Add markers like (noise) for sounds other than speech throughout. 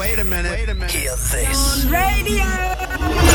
Wait a minute. Wait a minute. Hear this. Radio.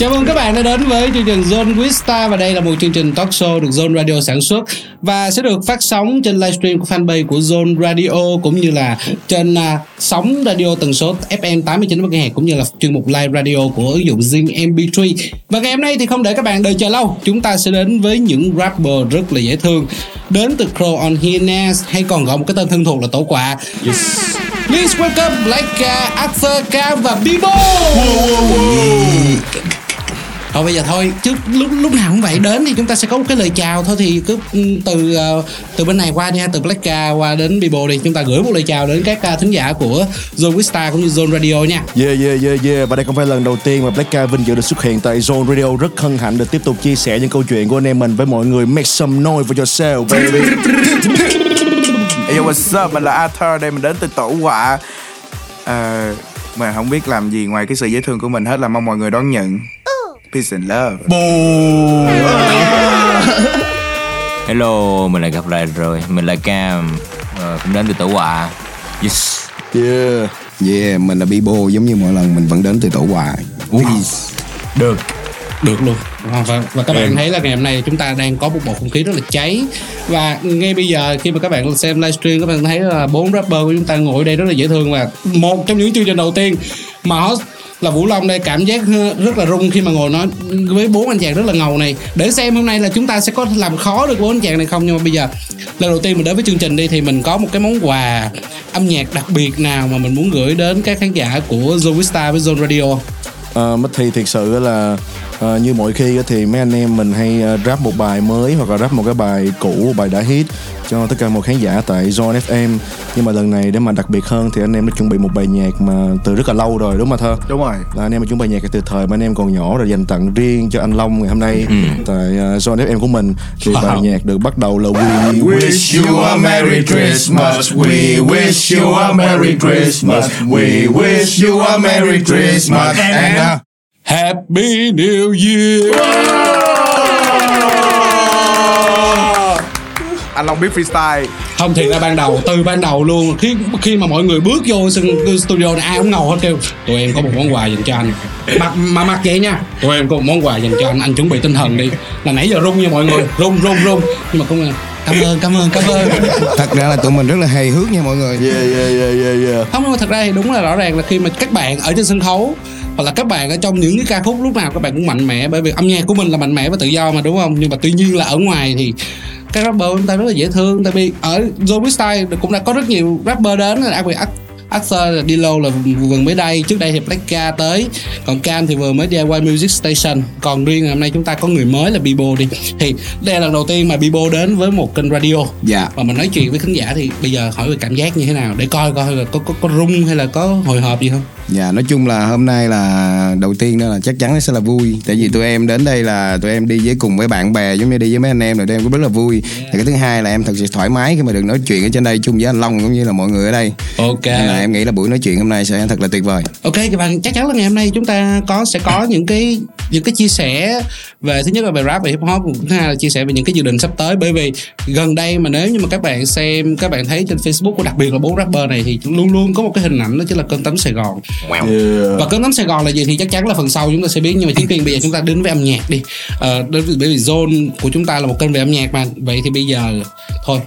Chào mừng các bạn đã đến với chương trình Zone with Star và đây là một chương trình talk show được Zone Radio sản xuất và sẽ được phát sóng trên livestream của fanpage của Zone Radio cũng như là trên à, sóng radio tần số FM 89 MHz cũng như là chuyên mục live radio của ứng dụng Zing MP3. Và ngày hôm nay thì không để các bạn đợi chờ lâu, chúng ta sẽ đến với những rapper rất là dễ thương đến từ Crow on Hyenas hay còn gọi một cái tên thân thuộc là Tổ Quạ. Yes. Please welcome Black Arthur Cam và Bibo. Thôi bây giờ thôi trước lúc lúc nào cũng vậy đến thì chúng ta sẽ có một cái lời chào thôi thì cứ ừ, từ ờ, từ bên này qua đi ha từ Blacka qua đến Bibo đi chúng ta gửi một lời chào đến các ờ, thính giả của Zone Vista cũng như Zone Radio nha. Yeah, yeah, yeah, yeah. Và đây không phải lần đầu tiên mà Black Car vinh dự được xuất hiện tại Zone Radio. Rất hân hạnh được tiếp tục chia sẻ những câu chuyện của anh em mình với mọi người. Make some noise for yourself, baby. Hey, yo, what's up? Mình là Arthur đây, mình đến từ Tổ Quạ Ờ, Mà không biết làm gì ngoài cái sự dễ thương của mình hết là mong mọi người đón nhận Peace and love (laughs) Hello, mình lại gặp lại rồi. Mình là Cam, ờ, cũng đến từ Tổ Hòa. Yes. Yeah. Yeah, mình là Bibo giống như mọi lần mình vẫn đến từ tổ hòa. Được. Được luôn và, và, và các bạn thấy là ngày hôm nay chúng ta đang có một bầu không khí rất là cháy và ngay bây giờ khi mà các bạn xem livestream các bạn thấy là bốn rapper của chúng ta ngồi đây rất là dễ thương và một trong những chương trình đầu tiên mà host là Vũ Long đây cảm giác rất là rung khi mà ngồi nói với bốn anh chàng rất là ngầu này. Để xem hôm nay là chúng ta sẽ có làm khó được bốn anh chàng này không nhưng mà bây giờ lần đầu tiên mình đến với chương trình đi thì mình có một cái món quà âm nhạc đặc biệt nào mà mình muốn gửi đến các khán giả của Zone Vista với Zone Radio? À, mất thì thiệt sự là ờ, như mọi khi á thì mấy anh em mình hay ờ, rap một bài mới hoặc là rap một cái bài cũ một bài đã hit cho tất cả một khán giả tại Zone FM nhưng mà lần này để mà đặc biệt hơn thì anh em đã chuẩn bị một bài nhạc mà từ rất là lâu rồi đúng không thơ Đúng rồi. Là anh em đã chuẩn bị bài nhạc từ thời mà anh em còn nhỏ rồi dành tặng riêng cho anh Long ngày hôm nay tại uh, Zone FM của mình. Thì bài nhạc được bắt đầu là We wish you a Merry Christmas. We wish you a Merry Christmas. We wish you a Merry Christmas. And uh, Happy New Year. Anh Long biết freestyle. Không thì ra ban đầu từ ban đầu luôn. Khi khi mà mọi người bước vô sân studio này ai cũng ngầu hết kêu tụi em có một món quà dành cho anh. Mặc mà mặc vậy nha tụi em có một món quà dành cho anh anh chuẩn bị tinh thần đi. Là nãy giờ rung nha mọi người rung rung rung. Nhưng mà cũng cảm ơn cảm ơn cảm ơn. Thật ra là tụi mình rất là hề hước nha mọi người. Yeah yeah yeah yeah yeah. Không nhưng mà thật ra thì đúng là rõ ràng là khi mà các bạn ở trên sân khấu hoặc là các bạn ở trong những cái ca khúc lúc nào các bạn cũng mạnh mẽ bởi vì âm nhạc của mình là mạnh mẽ và tự do mà đúng không? Nhưng mà tuy nhiên là ở ngoài thì các rapper chúng ta rất là dễ thương. Tại vì ở Zombie Style cũng đã có rất nhiều rapper đến đặc biệt Arthur là Dilo là vừa mới đây trước đây thì Blackka tới. Còn Cam thì vừa mới DIY Music Station. Còn riêng ngày hôm nay chúng ta có người mới là Bibo đi. Thì đây là lần đầu tiên mà Bibo đến với một kênh radio. Dạ. và mình nói chuyện với khán giả thì bây giờ hỏi về cảm giác như thế nào? Để coi coi là có có, có rung hay là có hồi hộp gì không Dạ nói chung là hôm nay là đầu tiên đó là chắc chắn nó sẽ là vui. Tại vì tụi em đến đây là tụi em đi với cùng với bạn bè giống như đi với mấy anh em rồi tụi em cũng rất là vui. Thì cái thứ hai là em thật sự thoải mái khi mà được nói chuyện ở trên đây chung với anh Long cũng như là mọi người ở đây. Ok. Nên là em nghĩ là buổi nói chuyện hôm nay sẽ thật là tuyệt vời. Ok các bạn chắc chắn là ngày hôm nay chúng ta có sẽ có những cái những cái chia sẻ về thứ nhất là về rap về hip hop thứ hai là chia sẻ về những cái dự định sắp tới. Bởi vì gần đây mà nếu như mà các bạn xem các bạn thấy trên Facebook của đặc biệt là bốn rapper này thì luôn luôn có một cái hình ảnh đó chính là cơn tấm Sài Gòn yeah. Và cơn tấm Sài Gòn là gì thì chắc chắn là phần sau chúng ta sẽ biết nhưng mà trước tiên bây giờ chúng ta đến với âm nhạc đi. Ờ, bởi vì zone của chúng ta là một kênh về âm nhạc mà. Vậy thì bây giờ thôi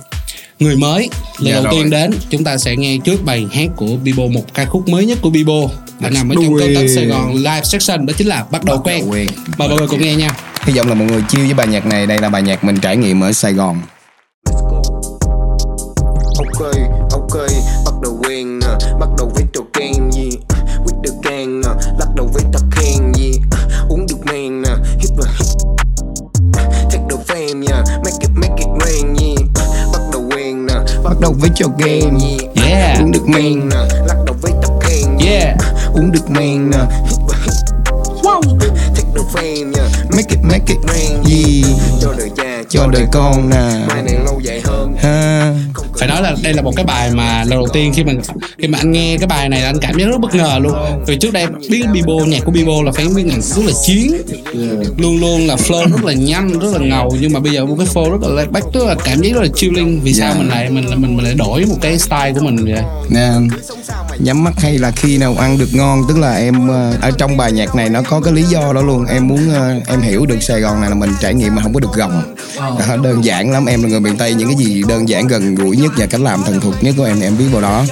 người mới lần Dạ đầu rồi. tiên đến chúng ta sẽ nghe trước bài hát của Bibo một ca khúc mới nhất của Bibo. Đã nằm ở trong cơn tấm Sài Gòn live section đó chính là bắt đầu quen. Mời mọi người cùng nghe nha. Hy vọng là mọi người chill với bài nhạc này. Đây là bài nhạc mình trải nghiệm ở Sài Gòn đầu với trò game. Yeah. Uống được men nè. Lắc đầu với tập khen yeah. Uống được men nè. Hít Take the fame nha. Make it, make it. Rain Yeah. Cho đời già cho đời con nè. Mai này lâu dài hơn. Ha. Phải nói là đây là một cái bài mà lần đầu tiên khi mà khi mà anh nghe cái bài này là anh cảm thấy rất bất ngờ luôn. Vì trước đây biết Bibo nhạc của Bibo là phải biết là rất là chiến. Luôn luôn là flow rất là nhanh rất là ngầu. Nhưng mà bây giờ một cái flow rất là laid back rất là cảm giác rất là chilling. Vì sao Dạ. mình lại mình mình mình lại đổi một cái style của mình vậy? Nè nhắm mắt hay là khi nào ăn được ngon? Tức là em ờ, ở trong bài nhạc này nó có cái lý do đó luôn. Em muốn ờ, em hiểu được Sài Gòn này là mình trải nghiệm mà không có được gồng Đó, đơn giản lắm em là người miền Tây những cái gì đơn giản gần gũi nhất và cách làm thần thục nhất của em thì em biết vào đó.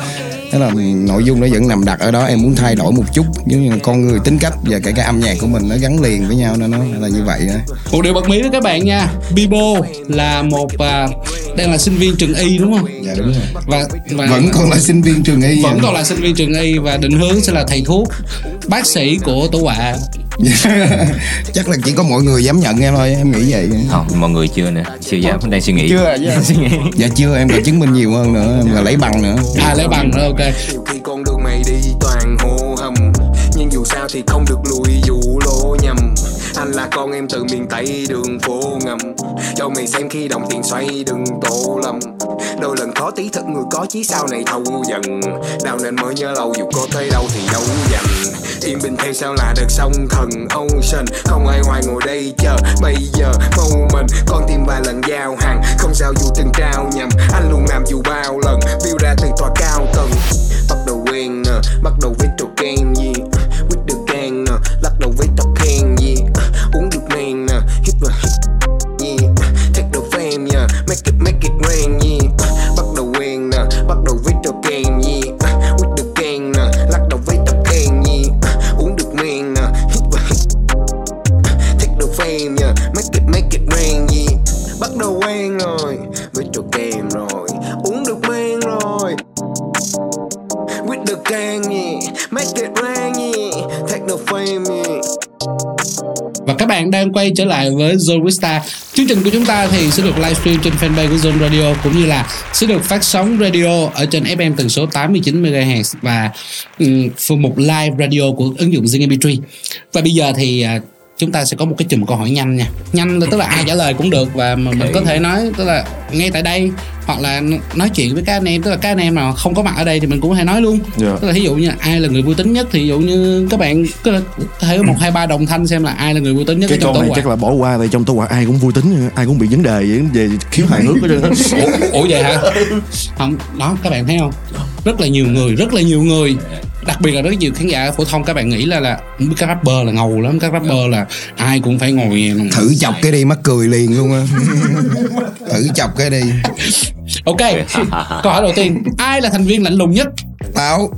Thế là nội dung nó vẫn nằm đặt ở đó em muốn thay đổi một chút giống như con người tính cách và kể cả âm nhạc của mình nó gắn liền với nhau nên nó là như vậy đó một điều bật mí với các bạn nha Bibo là một à, đang là sinh viên trường y đúng không? Dạ đúng rồi. Và, và vẫn còn là sinh viên trường y vẫn à. còn là sinh viên trường y và định hướng sẽ là thầy thuốc bác sĩ của tổ quạ (laughs) chắc là chỉ có mọi người dám nhận em thôi em nghĩ vậy. Không mọi người chưa nữa chưa dám đang suy nghĩ. Chưa (laughs) dạ. suy nghĩ. Dạ chưa em còn chứng minh nhiều hơn nữa em là lấy bằng nữa. À lấy bằng nữa ok. Khi con đường mày đi toàn hô hầm nhưng dù sao thì không được lùi dù lỗ nhầm anh là con em từ miền tây, đường phố ngầm. Cho mày xem khi đồng tiền xoay, đừng tổ lầm. Đôi lần khó tí thật, người có chí sau này thâu dần. Đào nên mới nhớ lâu, dù có tới đâu thì đâu dành yên bình theo sao là được sông thần ocean. Không ai ngoài ngồi đây chờ, bây giờ moment. Con tim vài lần giao hàng, không sao dù từng trao nhầm. Anh luôn làm dù bao lần view ra từ tòa cao tầng. Bắt đầu quen nè, bắt đầu với trò game gì? With the gang nè, lắc đầu với tập make it rain yeah. Uh, bắt đầu quen nè bắt đầu với trò game yeah. Uh, with the gang nè lắc đầu với tập gang yeah. Uh, uống được men nè hit và hit uh, take the fame yeah. Make it make it rain yeah. Uh, bắt đầu quen rồi với trò game rồi. Uống được men rồi. With the gang yeah. Make it rain yeah. Take the fame yeah. Và các bạn đang quay trở lại với Zone Vista Chương trình của chúng ta thì sẽ được livestream trên fanpage của Zone Radio Cũng như là sẽ được phát sóng radio ở trên FM tần số 89MHz Và um, phần một live radio của ứng dụng Zing MP3 Và bây giờ thì à, chúng ta sẽ có một cái chùm câu hỏi nhanh nha. Nhanh là tức là ai trả lời cũng được Và mình có thể nói tức là ngay tại đây Hoặc là nói chuyện với các anh em Tức là các anh em nào không có mặt ở đây thì mình cũng có thể nói luôn. Dạ. Tức là ví dụ như ai là người vui tính nhất Thì ví dụ như các bạn có thể có một hai ba đồng thanh xem là ai là người vui tính nhất cái câu này chắc là bỏ qua tại trong tối qua ai cũng vui tính ai cũng bị vấn đề về, về khiếu hài hước hết trơn (laughs) ủa vậy hả? (laughs) Không đó các bạn thấy không? Rất là nhiều người rất là nhiều người đặc biệt là rất nhiều khán giả phổ thông các bạn nghĩ là là các rapper là ngầu lắm các rapper là ai cũng phải ngồi thử chọc cái đi mắc cười liền luôn á. (laughs) Thử chọc cái đi. Ok câu hỏi đầu tiên ai là thành viên lạnh lùng nhất? Táo.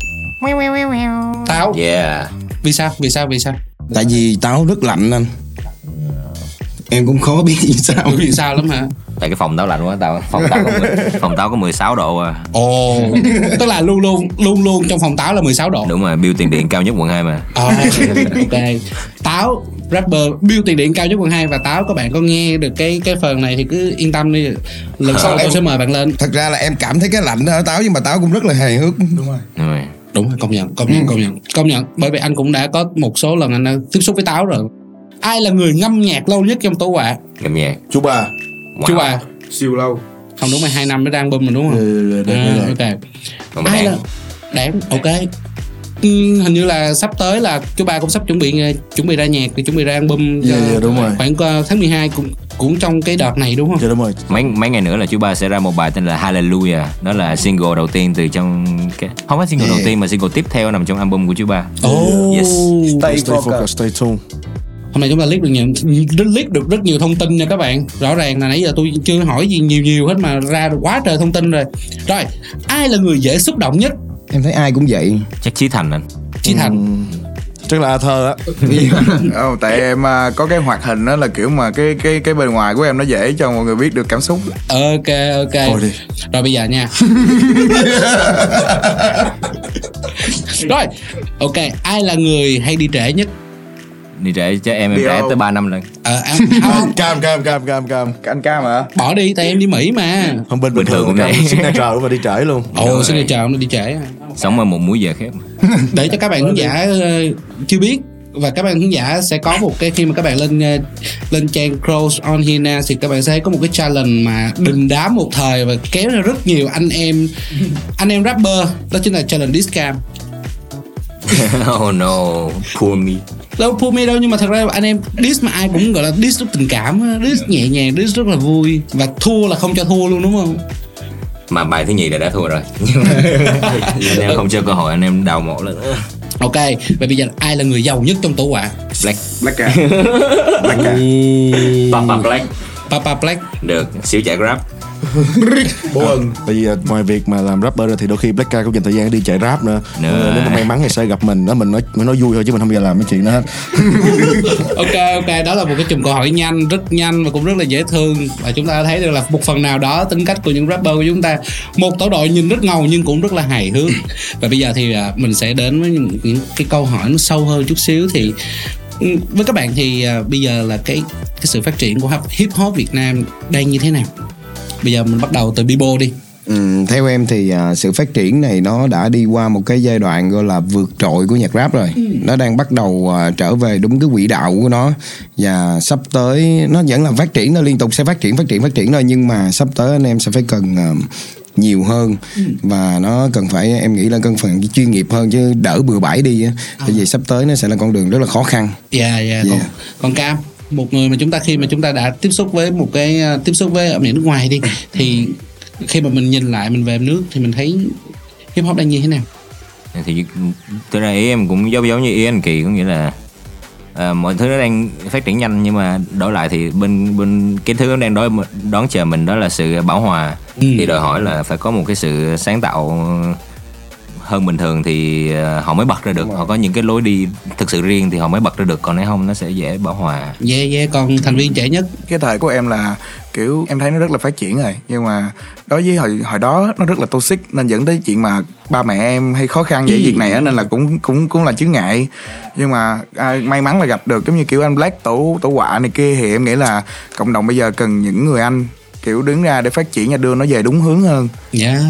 Táo. Yeah. Vì sao vì sao vì sao? Tại vì táo rất lạnh anh. Em cũng khó biết vì sao. Vì sao lắm hả tại cái phòng tao lạnh quá tao phòng tao có 10, (laughs) phòng tao có 16 độ à. Ồ tức là luôn luôn luôn luôn trong phòng táo là 16 độ. Đúng rồi bill tiền điện cao nhất quận 2 mà. Ờ, ok. Táo rapper bill tiền điện cao nhất quận 2 và táo các bạn có nghe được cái cái phần này thì cứ yên tâm đi. Lần sau tôi sẽ mời bạn lên. thật ra là em cảm thấy cái lạnh đó ở táo nhưng mà táo cũng rất là hài hước. Đúng rồi. Đúng rồi. Đúng rồi công nhận công nhận công nhận công nhận. Bởi vì anh cũng đã có một số lần anh tiếp xúc với táo rồi. Ai là người ngâm nhạc lâu nhất trong tổ quà? Ngâm nhạc. Chú ba wow. chú bà siêu lâu không đúng mà hai năm mới ra album mình đúng không Ừ, được, à, được. ok còn ai là đáng ok Ừ, hình như là sắp tới là chú ba cũng sắp chuẩn bị ờ, chuẩn bị ra nhạc chuẩn bị ra album Dạ, dạ, đúng rồi. khoảng ờ, tháng 12 cũng cũng trong cái đợt này đúng không dạ đúng rồi mấy mấy ngày nữa là chú ba sẽ ra một bài tên là Hallelujah đó là single đầu tiên từ trong cái không phải single đầu tiên mà single tiếp theo nằm trong album của chú ba Oh. Yes. Stay stay focused. focused stay tuned Hôm nay chúng ta liếc được nhiều liếc được rất nhiều thông tin nha các bạn. Rõ ràng là nãy giờ tôi chưa hỏi gì nhiều nhiều hết mà ra được quá trời thông tin rồi. Rồi, ai là người dễ xúc động nhất? em thấy ai cũng vậy chắc Chí Thành anh Chí Thành. chắc là thơ á Ồ, (laughs) tại em à, có cái hoạt hình đó là kiểu mà cái cái cái bên ngoài của em nó dễ cho mọi người biết được cảm xúc Ok ok. thôi đi Rồi bây giờ nha. (laughs) Rồi, ok, ai là người hay đi trễ nhất? Đi trễ cho em em trễ tới 3 năm lần. Ờ, à, không, cam cam cam cam cam anh cam hả? Bỏ đi tại em đi Mỹ mà. không bình Bình thường cũng vậy. signature luôn mà đi trễ luôn. Ồ, chào nó đi trễ. à. sống ở một múi giờ khác. (laughs) Để cho các bạn khán giả ờ, chưa biết và các bạn khán giả sẽ có một cái khi mà các bạn lên ờ, lên trang Close on Hina thì các bạn sẽ thấy có một cái challenge mà đình đám một thời và kéo ra rất nhiều anh em anh em rapper. Đó chính là challenge discam (laughs) oh no poor me. Đâu pua me đâu nhưng mà thật ra anh em diss mà ai cũng gọi là diss rất tình cảm diss nhẹ nhàng diss rất là vui. Và thua là không cho thua luôn đúng không? Mà bài thứ nhì là đã thua rồi. Nhưng mà (laughs) anh em không cho cơ hội anh em đào mộ lên. Ok và bây giờ ai là người giàu nhất trong tổ quả black. Black à? (laughs) Black à? Papa black Papa Black. Được xíu chạy grab. Bố ân tại vì à, ngoài việc mà làm rapper ra thì đôi khi Black Cat cũng dành thời gian đi chạy rap nữa. Nếu mà may mắn thì sẽ gặp mình đó mình nói mình nói vui thôi chứ mình không bao giờ làm cái chuyện đó hết. (laughs) Ok ok đó là một cái chùm câu hỏi nhanh rất nhanh và cũng rất là dễ thương. Và chúng ta thấy được là một phần nào đó tính cách của những rapper của chúng ta. Một tổ đội nhìn rất ngầu nhưng cũng rất là hài hước. Và bây giờ thì à, mình sẽ đến với những, những cái câu hỏi nó sâu hơn chút xíu thì với các bạn thì à, bây giờ là cái cái sự phát triển của hip hop Việt Nam đang như thế nào? Bây giờ mình bắt đầu từ Bibo đi. Ừ, theo em thì à, sự phát triển này nó đã đi qua một cái giai đoạn gọi là vượt trội của nhạc rap rồi. Nó đang bắt đầu à, trở về đúng cái quỹ đạo của nó. Và sắp tới nó vẫn là phát triển nó liên tục sẽ phát triển phát triển phát triển thôi. Nhưng mà sắp tới anh em sẽ phải cần à, nhiều hơn. Và nó cần phải em nghĩ là cần phải chuyên nghiệp hơn chứ đỡ bừa bãi đi á. Tại vì sắp tới nó sẽ là con đường rất là khó khăn. Dạ dạ còn, Yeah. còn cam một người mà chúng ta khi mà chúng ta đã tiếp xúc với một cái ờ, tiếp xúc với âm nhạc nước ngoài đi thì khi mà mình nhìn lại mình về nước thì mình thấy hip hop đang như thế nào? Thì ra ý em cũng giống giống như ý anh kỳ có nghĩa là à, mọi thứ nó đang phát triển nhanh nhưng mà đổi lại thì bên bên cái thứ nó đang đón đón chờ mình đó là sự bảo hòa Ừ. thì đòi hỏi là phải có một cái sự sáng tạo hơn bình thường thì à, họ mới bật ra được. Họ có những cái lối đi thực sự riêng thì họ mới bật ra được còn nếu không nó sẽ dễ bảo hòa. Yeah yeah còn thành viên trẻ nhất? Cái thời của em là kiểu em thấy nó rất là phát triển rồi nhưng mà đối với hồi hồi đó nó rất là toxic nên dẫn tới chuyện mà ba mẹ em hay khó khăn về việc này á nên là cũng cũng cũng là chướng ngại. Nhưng mà à, may mắn là gặp được giống như kiểu anh Black tổ tổ quạ này kia thì em nghĩ là cộng đồng bây giờ cần những người anh kiểu đứng ra để phát triển và đưa nó về đúng hướng hơn. Dạ.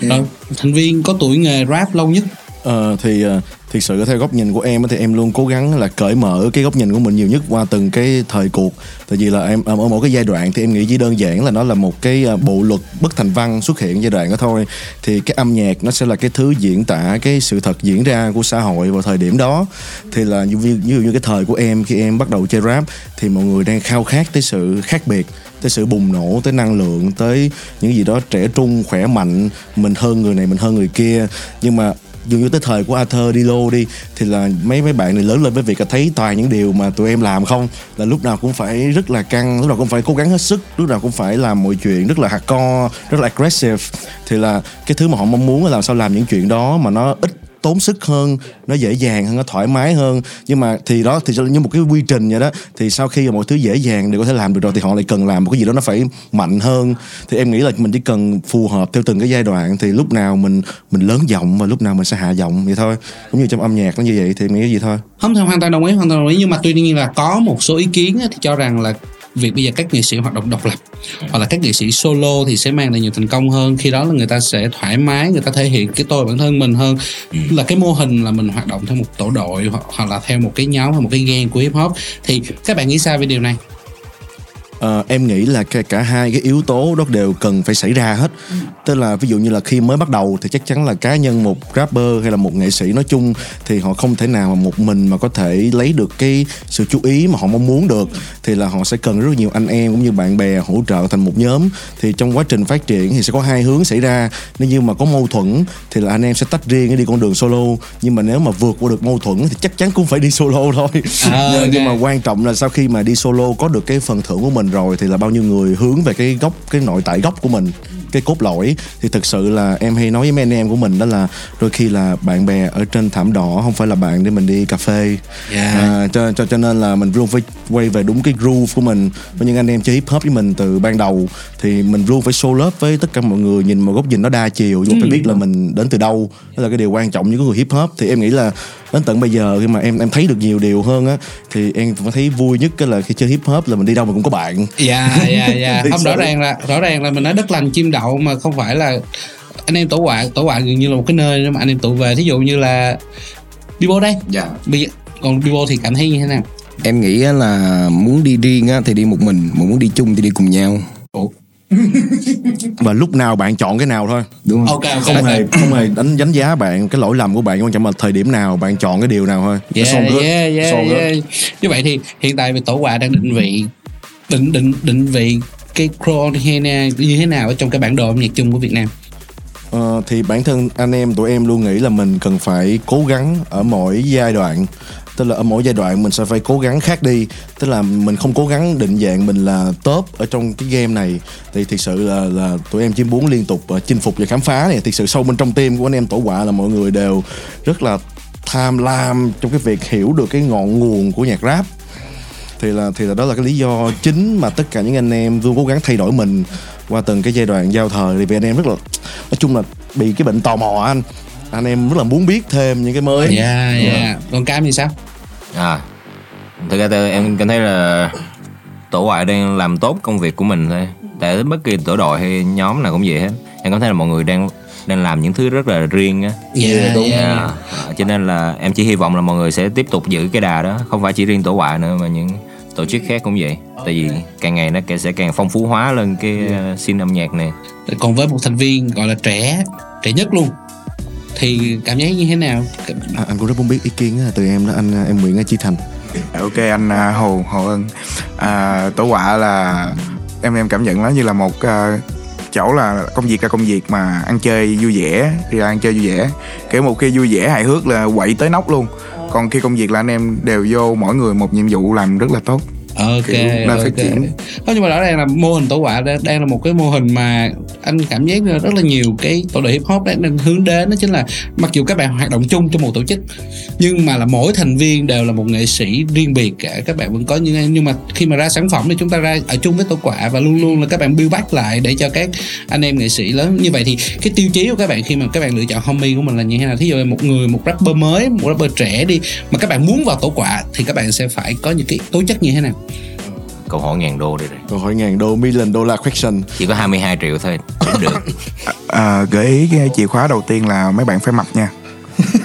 Rồi thành viên có tuổi nghề rap lâu nhất? Ờ, thì uh, thực sự theo góc nhìn của em thì em luôn cố gắng là cởi mở cái góc nhìn của mình nhiều nhất qua từng cái thời cuộc. Tại vì là em ở mỗi cái giai đoạn thì em nghĩ chỉ đơn giản là nó là một cái uh, bộ luật bất thành văn xuất hiện giai đoạn đó thôi. Thì cái âm nhạc nó sẽ là cái thứ diễn tả cái sự thật diễn ra của xã hội vào thời điểm đó. Thì là như, ví dụ như cái thời của em khi em bắt đầu chơi rap thì mọi người đang khao khát tới sự khác biệt tới sự bùng nổ, tới năng lượng, tới những gì đó trẻ trung, khỏe mạnh, mình hơn người này, mình hơn người kia. Nhưng mà dường như tới thời của Arthur Dilo đi, thì là mấy mấy bạn này lớn lên với việc là thấy toàn những điều mà tụi em làm không? Là lúc nào cũng phải rất là căng, lúc nào cũng phải cố gắng hết sức, lúc nào cũng phải làm mọi chuyện rất là hardcore, rất là aggressive. Thì là cái thứ mà họ mong muốn là làm sao làm những chuyện đó mà nó ít tốn sức hơn, nó dễ dàng hơn, nó thoải mái hơn. Nhưng mà thì đó, thì như một cái quy trình vậy đó, thì sau khi mà mọi thứ dễ dàng đều có thể làm được rồi thì họ lại cần làm một cái gì đó nó phải mạnh hơn. Thì em nghĩ là mình chỉ cần phù hợp theo từng cái giai đoạn thì lúc nào mình mình lớn giọng và lúc nào mình sẽ hạ giọng vậy thôi. Cũng như trong âm nhạc nó như vậy thì em nghĩ cái gì thôi. Không thì hoàn toàn đồng ý, hoàn toàn đồng ý. Nhưng mà tuy nhiên là có một số ý kiến thì cho rằng là việc bây giờ các nghệ sĩ hoạt động độc lập hoặc là các nghệ sĩ solo thì sẽ mang lại nhiều thành công hơn. Khi đó là người ta sẽ thoải mái người ta thể hiện cái tôi bản thân mình hơn. Là cái mô hình là mình hoạt động theo một tổ đội hoặc, hoặc là theo một cái nhóm hay một cái gang của hip hop. Thì các bạn nghĩ sao về điều này Ờ, em nghĩ là cả, cả hai cái yếu tố đó đều cần phải xảy ra hết. Tức là ví dụ như là khi mới bắt đầu thì chắc chắn là cá nhân một rapper hay là một nghệ sĩ nói chung thì họ không thể nào mà một mình mà có thể lấy được cái sự chú ý mà họ mong muốn được. Thì là họ sẽ cần rất nhiều anh em cũng như bạn bè hỗ trợ thành một nhóm. Thì trong quá trình phát triển thì sẽ có hai hướng xảy ra. Nếu như mà có mâu thuẫn thì là anh em sẽ tách riêng để đi con đường solo. Nhưng mà nếu mà vượt qua được mâu thuẫn thì chắc chắn cũng phải đi solo thôi. À, nhưng, nhưng ok. mà quan trọng là sau khi mà đi solo có được cái phần thưởng của mình rồi thì là bao nhiêu người hướng về cái gốc cái nội tại gốc của mình cái cốt lõi thì thực sự là em hay nói với mấy anh em của mình đó là đôi khi là bạn bè ở trên thảm đỏ không phải là bạn để mình đi cà phê. Yeah. à, cho, cho cho nên là mình luôn phải quay về đúng cái groove của mình. Với những anh em chơi hip hop với mình từ ban đầu thì mình luôn phải show love với tất cả mọi người nhìn một góc nhìn nó đa chiều. Mà phải biết là mình đến từ đâu. Đó là cái điều quan trọng với người hip hop. Thì em nghĩ là đến tận bây giờ khi mà em em thấy được nhiều điều hơn á thì em cũng thấy vui nhất cái là khi chơi hip hop là mình đi đâu mình cũng có bạn. Dạ dạ Thực không rõ ràng là rõ ràng là mình nói đất lành chim đậu mà không phải là anh em tổ quạ tổ quạ gần như là một cái nơi mà anh em tụ về. Thí dụ như là đi bộ đây. Dạ. Bây giờ còn duo thì cảm thấy như thế nào? Em nghĩ á là muốn đi riêng á thì đi một mình mà muốn đi chung thì đi cùng nhau. (laughs) Và lúc nào bạn chọn cái nào thôi. Đúng không ok ok. Không hề không hề đánh đánh giá bạn cái lỗi lầm của bạn quan trọng là thời điểm nào bạn chọn cái điều nào thôi. Yeah, good. yeah, yeah, good. yeah. Như vậy thì hiện tại về tổ quà đang định vị định định định vị cái Crow Hena như thế nào ở trong cái bản đồ âm nhạc chung của Việt Nam? Ờ, thì bản thân anh em tụi em luôn nghĩ là mình cần phải cố gắng ở mỗi giai đoạn. Tức là ở mỗi giai đoạn mình sẽ phải cố gắng khác đi. Tức là mình không cố gắng định dạng mình là top ở trong cái game này. Thì thực sự là là tụi em chỉ muốn liên tục ờ, chinh phục và khám phá này. Thực sự sâu bên trong tim của anh em tổ quả là mọi người đều rất là tham lam trong cái việc hiểu được cái ngọn nguồn của nhạc rap thì là thì là đó là cái lý do chính mà tất cả những anh em luôn cố gắng thay đổi mình qua từng cái giai đoạn giao thời. Thì vì anh em rất là nói chung là bị cái bệnh tò mò anh. Anh em rất là muốn biết thêm những cái mới. Yeah, yeah. Còn Cam thì sao? à thực ra tôi em cảm thấy là tổ ngoại đang làm tốt công việc của mình thôi. Tại bất kỳ tổ đội hay nhóm nào cũng vậy hết. Em cảm thấy là mọi người đang đang làm những thứ rất là riêng á. Yeah, yeah. À, cho nên là em chỉ hy vọng là mọi người sẽ tiếp tục giữ cái đà đó. Không phải chỉ riêng tổ ngoại nữa mà những tổ chức khác cũng vậy. Tại vì càng ngày nó sẽ càng phong phú hóa lên cái uh, scene âm nhạc này. Còn với một thành viên gọi là trẻ, trẻ nhất luôn. Thì cảm giác như thế nào? à, anh cũng rất muốn biết ý kiến á, từ em đó anh em Nguyễn Chi Thành. Ok anh à, hồ hồ ân. À, tổ quả là em em cảm nhận nó như là một à, chỗ là công việc là công việc mà ăn chơi vui vẻ đi ra ăn chơi vui vẻ. Kiểu một khi vui vẻ hài hước là quậy tới nóc luôn còn khi công việc là anh em đều vô mỗi người một nhiệm vụ làm rất là tốt ok Kiểu đang ok. phát triển. Không, nhưng mà rõ ràng là mô hình tổ quả đang, là một cái mô hình mà anh cảm giác rất là nhiều cái tổ đội hip hop đang, hướng đến đó chính là mặc dù các bạn hoạt động chung trong một tổ chức nhưng mà là mỗi thành viên đều là một nghệ sĩ riêng biệt cả. Các bạn vẫn có những nhưng mà khi mà ra sản phẩm thì chúng ta ra ở chung với tổ quả và luôn luôn là các bạn build back lại để cho các anh em nghệ sĩ lớn. Như vậy thì cái tiêu chí của các bạn khi mà các bạn lựa chọn homie của mình là như thế nào? Thí dụ một người một rapper mới một rapper trẻ đi mà các bạn muốn vào tổ quả thì các bạn sẽ phải có những cái tố chất như thế nào câu hỏi ngàn đô đây rồi. Câu hỏi ngàn đô million dollar question. Chỉ có 22 triệu thôi cũng được. À, gợi ý cái chìa khóa đầu tiên là mấy bạn phải mập nha.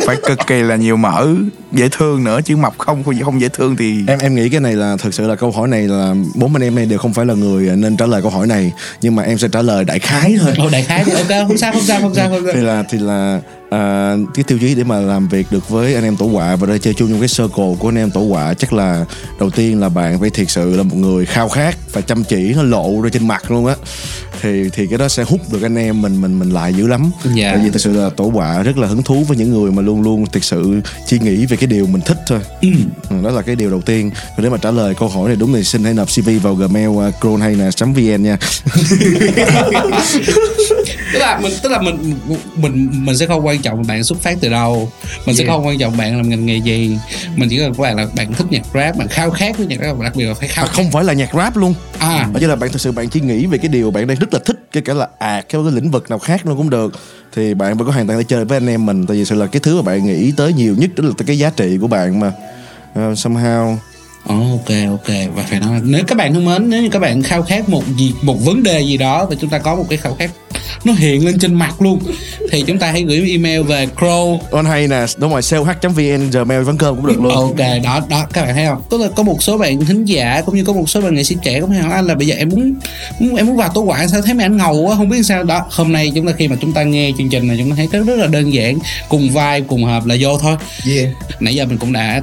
Phải cực kỳ là nhiều mỡ dễ thương nữa chứ mập không không dễ thương thì em em nghĩ cái này là thực sự là câu hỏi này là bốn anh em này đều không phải là người nên trả lời câu hỏi này nhưng mà em sẽ trả lời đại khái thôi. Ồ đại khái thì ok không sao không sao không sao không sao. Thì là thì là à, cái tiêu chí để mà làm việc được với anh em tổ quạ và ra chơi chung trong cái circle của anh em tổ quạ chắc là đầu tiên là bạn phải thiệt sự là một người khao khát và chăm chỉ nó lộ ra trên mặt luôn á. Thì thì cái đó sẽ hút được anh em mình mình mình lại dữ lắm. Dạ. tại vì thực sự là tổ quạ rất là hứng thú với những người mà luôn luôn thực sự suy nghĩ về cái điều mình thích thôi. Ừ, đó là cái điều đầu tiên. Và để mà trả lời câu hỏi này đúng thì xin hãy nộp cv vào gmail uh, cron hay là vn nha. (laughs) Tức là mình tức là mình mình mình sẽ không quan trọng bạn xuất phát từ đâu. Mình sẽ Yeah. không quan trọng bạn làm ngành nghề gì. Mình chỉ cần các bạn là bạn thích nhạc rap bạn khao khát với nhạc rap đặc biệt là phải khao à, không phải là nhạc rap luôn. À. Đó chứ là bạn thực sự bạn chỉ nghĩ về cái điều bạn đang rất là thích kể cả là à cái, cái lĩnh vực nào khác nó cũng được thì bạn vẫn có hoàn toàn để chơi với anh em mình. Tại vì sự là cái thứ mà bạn nghĩ tới nhiều nhất đó là cái giá trị của bạn mà. Uh, somehow Ok ok. Và phải nói nếu các bạn thân mến nếu như các bạn khao khát một gì một vấn đề gì đó và chúng ta có một cái khao khát nó hiện lên trên mặt luôn thì chúng ta hãy gửi email về crow. On hay nè đúng rồi sale.h.vn gmail vấn cơm cũng được luôn. Ok đó đó các bạn thấy không? Tức là có một số bạn thính giả cũng như có một số bạn nghệ sĩ trẻ cũng hỏi anh là bây giờ em muốn, muốn em muốn vào tổ quảng sao thấy mấy anh ngầu quá không biết sao. Đó hôm nay chúng ta khi mà chúng ta nghe chương trình này chúng ta thấy rất, rất là đơn giản cùng vai cùng hợp là vô thôi. Yeah. nãy giờ mình cũng đã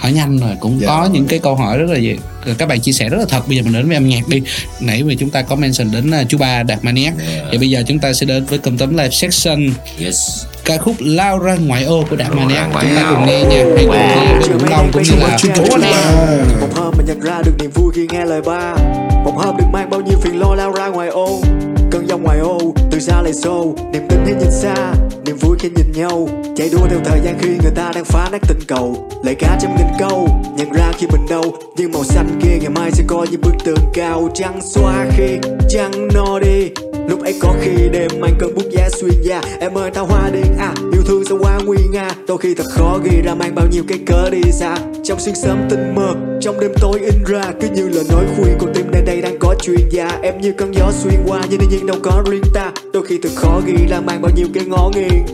hỏi nhanh rồi cũng Dạ. có những cái câu hỏi rất là gì các bạn chia sẻ rất là thật. Bây giờ mình đến với âm nhạc đi. Nãy mà chúng ta có mention đến uh, chú ba đạt maniac thì bây giờ chúng ta sẽ đến với cụm tấm live section yes. Ca khúc lao ra ngoại ô của đạt maniac chúng ta cùng nghe nha. Hãy cùng nghe với Vĩnh Long cũng như là bố anh em Một hôm mình nhận ra được niềm vui khi nghe lời ba. Một hôm được mang bao nhiêu phiền lo lao ra ngoài ô trong ngoài ô, từ xa lại xô Niềm tin khi nhìn xa, niềm vui khi nhìn nhau. Chạy đua theo thời gian khi người ta đang phá nát tình cầu. Lời ca trăm nghìn câu, nhận ra khi mình đâu Nhưng màu xanh kia ngày mai sẽ coi như bức tường cao. Trắng xóa khi chẳng no đi. Lúc ấy có khi đêm anh cơn bút giá xuyên da. Em ơi, tao hoa điên à Yêu thương sao quá nguy nga. Đôi khi thật khó ghi ra mang bao nhiêu cái cớ đi xa. Trong xuyên sớm tinh mơ, Trong đêm tối in ra. Cứ như lời nói khuyên Con tim nơi đây đang có chuyên gia Em như cơn gió xuyên qua Nhưng đương nhiên đâu có riêng ta. Đôi khi thật khó ghi ra mang bao nhiêu cái ngó nghiêng.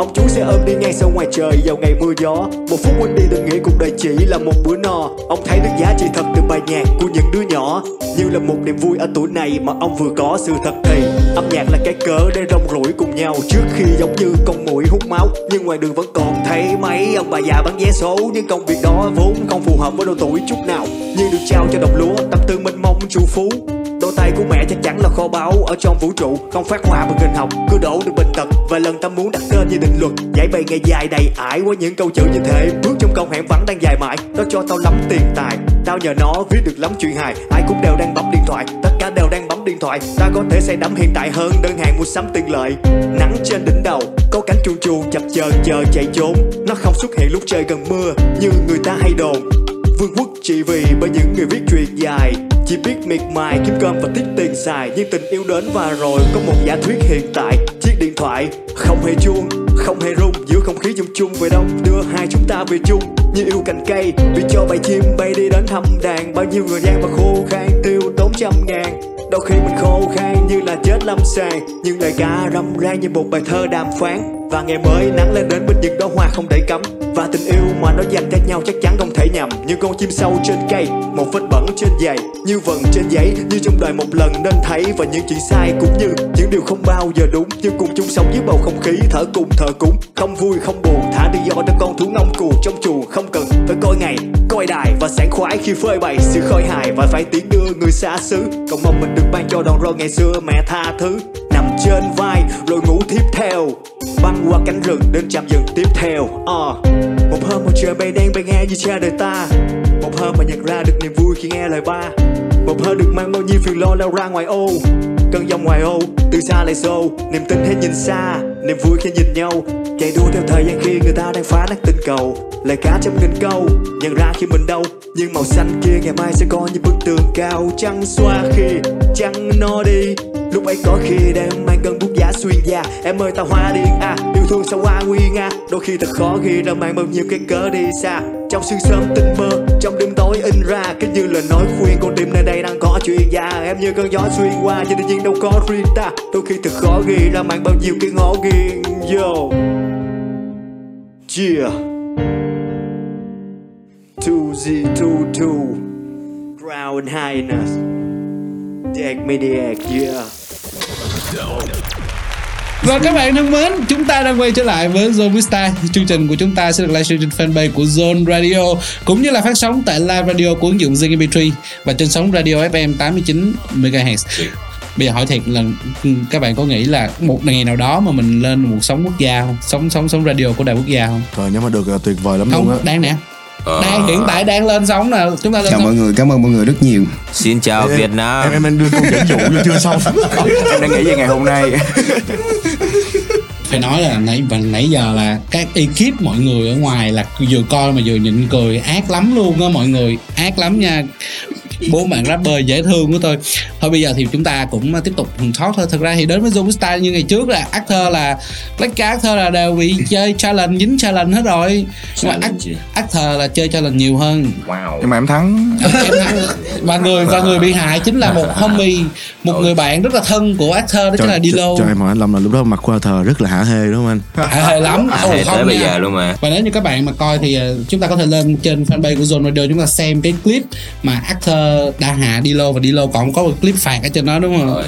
Ông chú sẽ ôm đi ngay sau ngoài trời vào ngày mưa gió. Một phút quên đi đừng nghĩ cuộc đời chỉ là một bữa no. Ông thấy được giá trị thật từ bài nhạc của những đứa nhỏ. Như là một niềm vui ở tuổi này mà ông vừa có sự thật thì. Âm nhạc là cái cớ để rong ruổi cùng nhau. Trước khi giống như con muỗi hút máu, Nhưng ngoài đường vẫn còn thấy mấy ông bà già bán vé số. Nhưng công việc đó vốn không phù hợp với độ tuổi chút nào. Như được trao cho đồng lúa, tâm tư mênh mông, chu phú. Đôi tay của mẹ chắc chắn là kho báu. Ở trong vũ trụ Không phát họa bằng hình học, cứ đổ được bệnh tật và lần ta muốn đặt tên như định luật Giải bày ngày dài đầy ải qua những câu chữ như thế. Bước trong con hẻm vắng đang dài mãi Nó cho tao lắm tiền tài. Tao nhờ nó viết được lắm chuyện hài Ai cũng đều đang bấm điện thoại. Tất cả đều đang bấm điện thoại Ta có thể say đắm hiện tại hơn đơn hàng mua sắm tiện lợi. Nắng trên đỉnh đầu Có cánh chuồn chuồn chập chờn chờ chạy trốn. Nó không xuất hiện lúc trời gần mưa Như người ta hay đồn. Vương quốc chỉ vì bởi những người viết truyện dài. Chỉ biết miệt mài, kiếm cơm và tiết tiền xài. Nhưng tình yêu đến và rồi, có một giả thuyết hiện tại. Chiếc điện thoại, không hề chuông, không hề rung. Giữa không khí chung chung về đông đưa hai chúng ta về chung. Như yêu cành cây, vì cho bầy chim bay đi đến thăm đàn. Bao nhiêu người gian và khô khan, tiêu tốn trăm ngàn. Đôi khi mình khô khan như là chết lâm sàng. Nhưng lời ca râm ran như một bài thơ đàm phán. Và ngày mới nắng lên đến bên những đóa hoa không để cấm và tình yêu mà nó dành cho nhau chắc chắn không thể nhầm. Như con chim sâu trên cây, một vết bẩn trên giày. Như vần trên giấy, như trong đời một lần nên thấy. Và những chuyện sai cũng như, những điều không bao giờ đúng. Nhưng cùng chung sống dưới bầu không khí, thở cùng, thở cúng. Không vui, không buồn, thả đi do cho con thú ngông cuồng trong chuồng không cần phải coi ngày, coi đài và sảng khoái khi phơi bày sự khôi hài. Và phải tiến đưa người xa xứ. Cầu mong mình được ban cho đòn roi ngày xưa, mẹ tha thứ trên vai rồi ngủ tiếp theo. Băng qua cánh rừng đến chạm dừng tiếp theo. Uh. một hôm một trời bay đen bay nghe như cha đời ta. Một hôm mà nhận ra được niềm vui khi nghe lời ba. Một hôm được mang bao nhiêu phiền lo lao ra ngoài ô. Cơn dòng ngoài ô, từ xa lại xô niềm tin hay nhìn xa, niềm vui khi nhìn nhau. Chạy đua theo thời gian khi người ta đang phá nát tình cầu. Lời cá trong nghìn câu, nhận ra khi mình đâu nhưng màu xanh kia ngày mai sẽ có như bức tường cao. Trăng xoa khi trăng no đi lúc ấy có khi đêm mang cơn bút giá xuyên da. Em ơi tao hoa điên. À yêu thương sao hoa nguyên à đôi khi thật khó ghi ra mang bao nhiêu cái cớ đi xa. Trong sương sớm tinh mơ trong đêm tối in ra. Cứ như lời nói khuyên con tim nơi đây đang có chuyện già. Em như cơn gió xuyên qua cho tự nhiên đâu có riêng ta đôi khi thật khó ghi ra mang bao nhiêu cái ngõ nghiêng. Yo. Yeah two z two two. Crown highness. Deck Mediac, yeah. Và các bạn thân mến, chúng ta đang quay trở lại với Zone Vista. Chương trình của chúng ta sẽ được livestream trên fanpage của Zone Radio cũng như là phát sóng tại live radio của ứng dụng Zing MP3 và trên sóng radio FM 89 MHz. Bây giờ hỏi thiệt là các bạn có nghĩ là một ngày nào đó mà mình lên một sóng quốc gia không? Sóng sóng sóng radio của đài quốc gia không? Trời nếu mà được là tuyệt vời lắm luôn á Không, đang nè. Đang hiện tại đang lên sóng nè, chúng ta lên chào sóng. mọi người cảm ơn mọi người rất nhiều. Xin chào Ê, Việt Nam. Em em em đưa câu dẫn dụ vô chưa xong? (laughs) Em đang nghĩ về ngày hôm nay. Phải nói là nãy và nãy giờ là các ekip mọi người ở ngoài là vừa coi mà vừa nhịn cười. Ác lắm luôn á mọi người. Ác lắm nha (laughs) bốn bạn rapper dễ thương của tôi thôi bây giờ thì chúng ta cũng tiếp tục talk thôi. Thật ra thì đến với Zoom Style như ngày trước là Arthur là Black Arthur là đều bị chơi challenge dính challenge hết rồi. Nhưng mà. Arthur là chơi challenge nhiều hơn. Wow. Nhưng mà em thắng. (laughs) Và người và người bị hại chính là một homie một người bạn rất là thân của Arthur đó chính là Dilo. cho em hỏi anh Lâm là lúc đó mặt của thờ rất là hả hê đúng không anh? Hại hề lắm. À, hay không tới bây nha. giờ luôn mà. Và nếu như các bạn mà coi thì ờ, chúng ta có thể lên trên fanpage của Zone Radio chúng ta xem cái clip mà actor đã hạ Dilo và Dilo còn có một clip phạt ở trên đó đúng không? Rồi.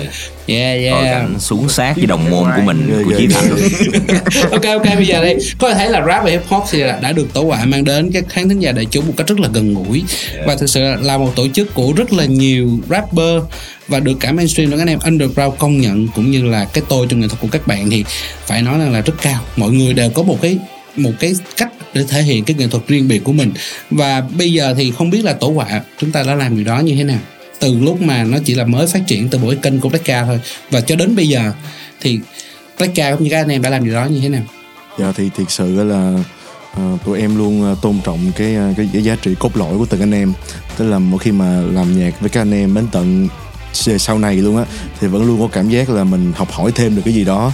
Yeah Coi yeah. cảnh xuống sát với đồng môn của mình Của Chí. Thành (laughs) ok ok bây giờ đây có thể thấy là rap và hip hop thì đã được tổ họa mang đến các khán thính giả đại chúng một cách rất là gần gũi và thực sự là, một tổ chức của rất là nhiều rapper và được cả mainstream các anh em underground công nhận cũng như là cái tôi trong nghệ thuật của các bạn thì phải nói rằng là rất cao mọi người đều có một cái một cái cách để thể hiện cái nghệ thuật riêng biệt của mình. Và bây giờ thì không biết là tổ họa chúng ta đã làm điều đó như thế nào? Từ lúc mà nó chỉ là mới phát triển từ mỗi kênh của Black thôi. Và cho đến bây giờ thì Black cũng như các anh em đã làm điều đó như thế nào? Dạ thì thiệt sự là ờ, tụi em luôn ờ, tôn trọng cái, ờ, cái cái giá trị cốt lõi của từng anh em. Tức là mỗi khi mà làm nhạc với các anh em đến tận sau này luôn á thì vẫn luôn có cảm giác là mình học hỏi thêm được cái gì đó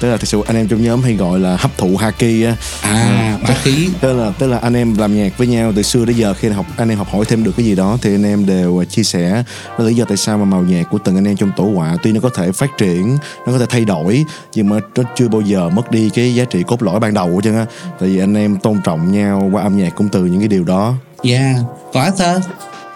tức là thực sự anh em trong nhóm hay gọi là hấp thụ haki á. À bá khí tức là tức là anh em làm nhạc với nhau từ xưa đến giờ khi học anh em học hỏi thêm được cái gì đó thì anh em đều chia sẻ. Đó lý do tại sao mà màu nhạc của từng anh em trong tổ họa tuy nó có thể phát triển nó có thể thay đổi nhưng mà nó chưa bao giờ mất đi cái giá trị cốt lõi ban đầu của chân á. Tại vì anh em tôn trọng nhau qua âm nhạc cũng từ những cái điều đó. Yeah. Còn Arthur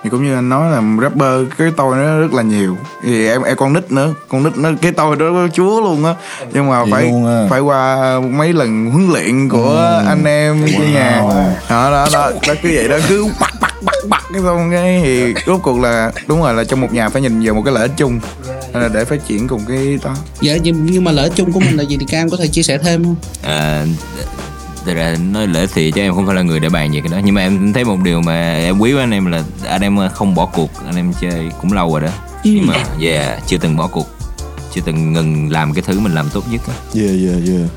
thì cũng như anh nói là rapper cái tôi nó rất là nhiều. Thì em em con nít nữa con nít nó cái tôi đó nó chúa luôn á. Nhưng mà Vậy phải à. phải qua mấy lần huấn luyện của anh em trong nhà. Đó đó đó đó cứ vậy đó cứ bắt bắt bắt bắt cái xong cái thì rốt cuộc là đúng rồi là trong một nhà phải nhìn vào một cái lợi ích chung. Là để phát triển cùng cái đó. Dạ nhưng, nhưng mà lợi ích chung của mình là gì thì cam có thể chia sẻ thêm không? À, thật ra nói lỡ thì chứ em không phải là người để bàn về cái đó. Nhưng mà em thấy một điều mà em quý với anh em là anh em không bỏ cuộc. Anh em chơi cũng lâu rồi đó. Nhưng mà yeah chưa từng bỏ cuộc. Chưa từng ngừng làm cái thứ mình làm tốt nhất á. yeah yeah yeah.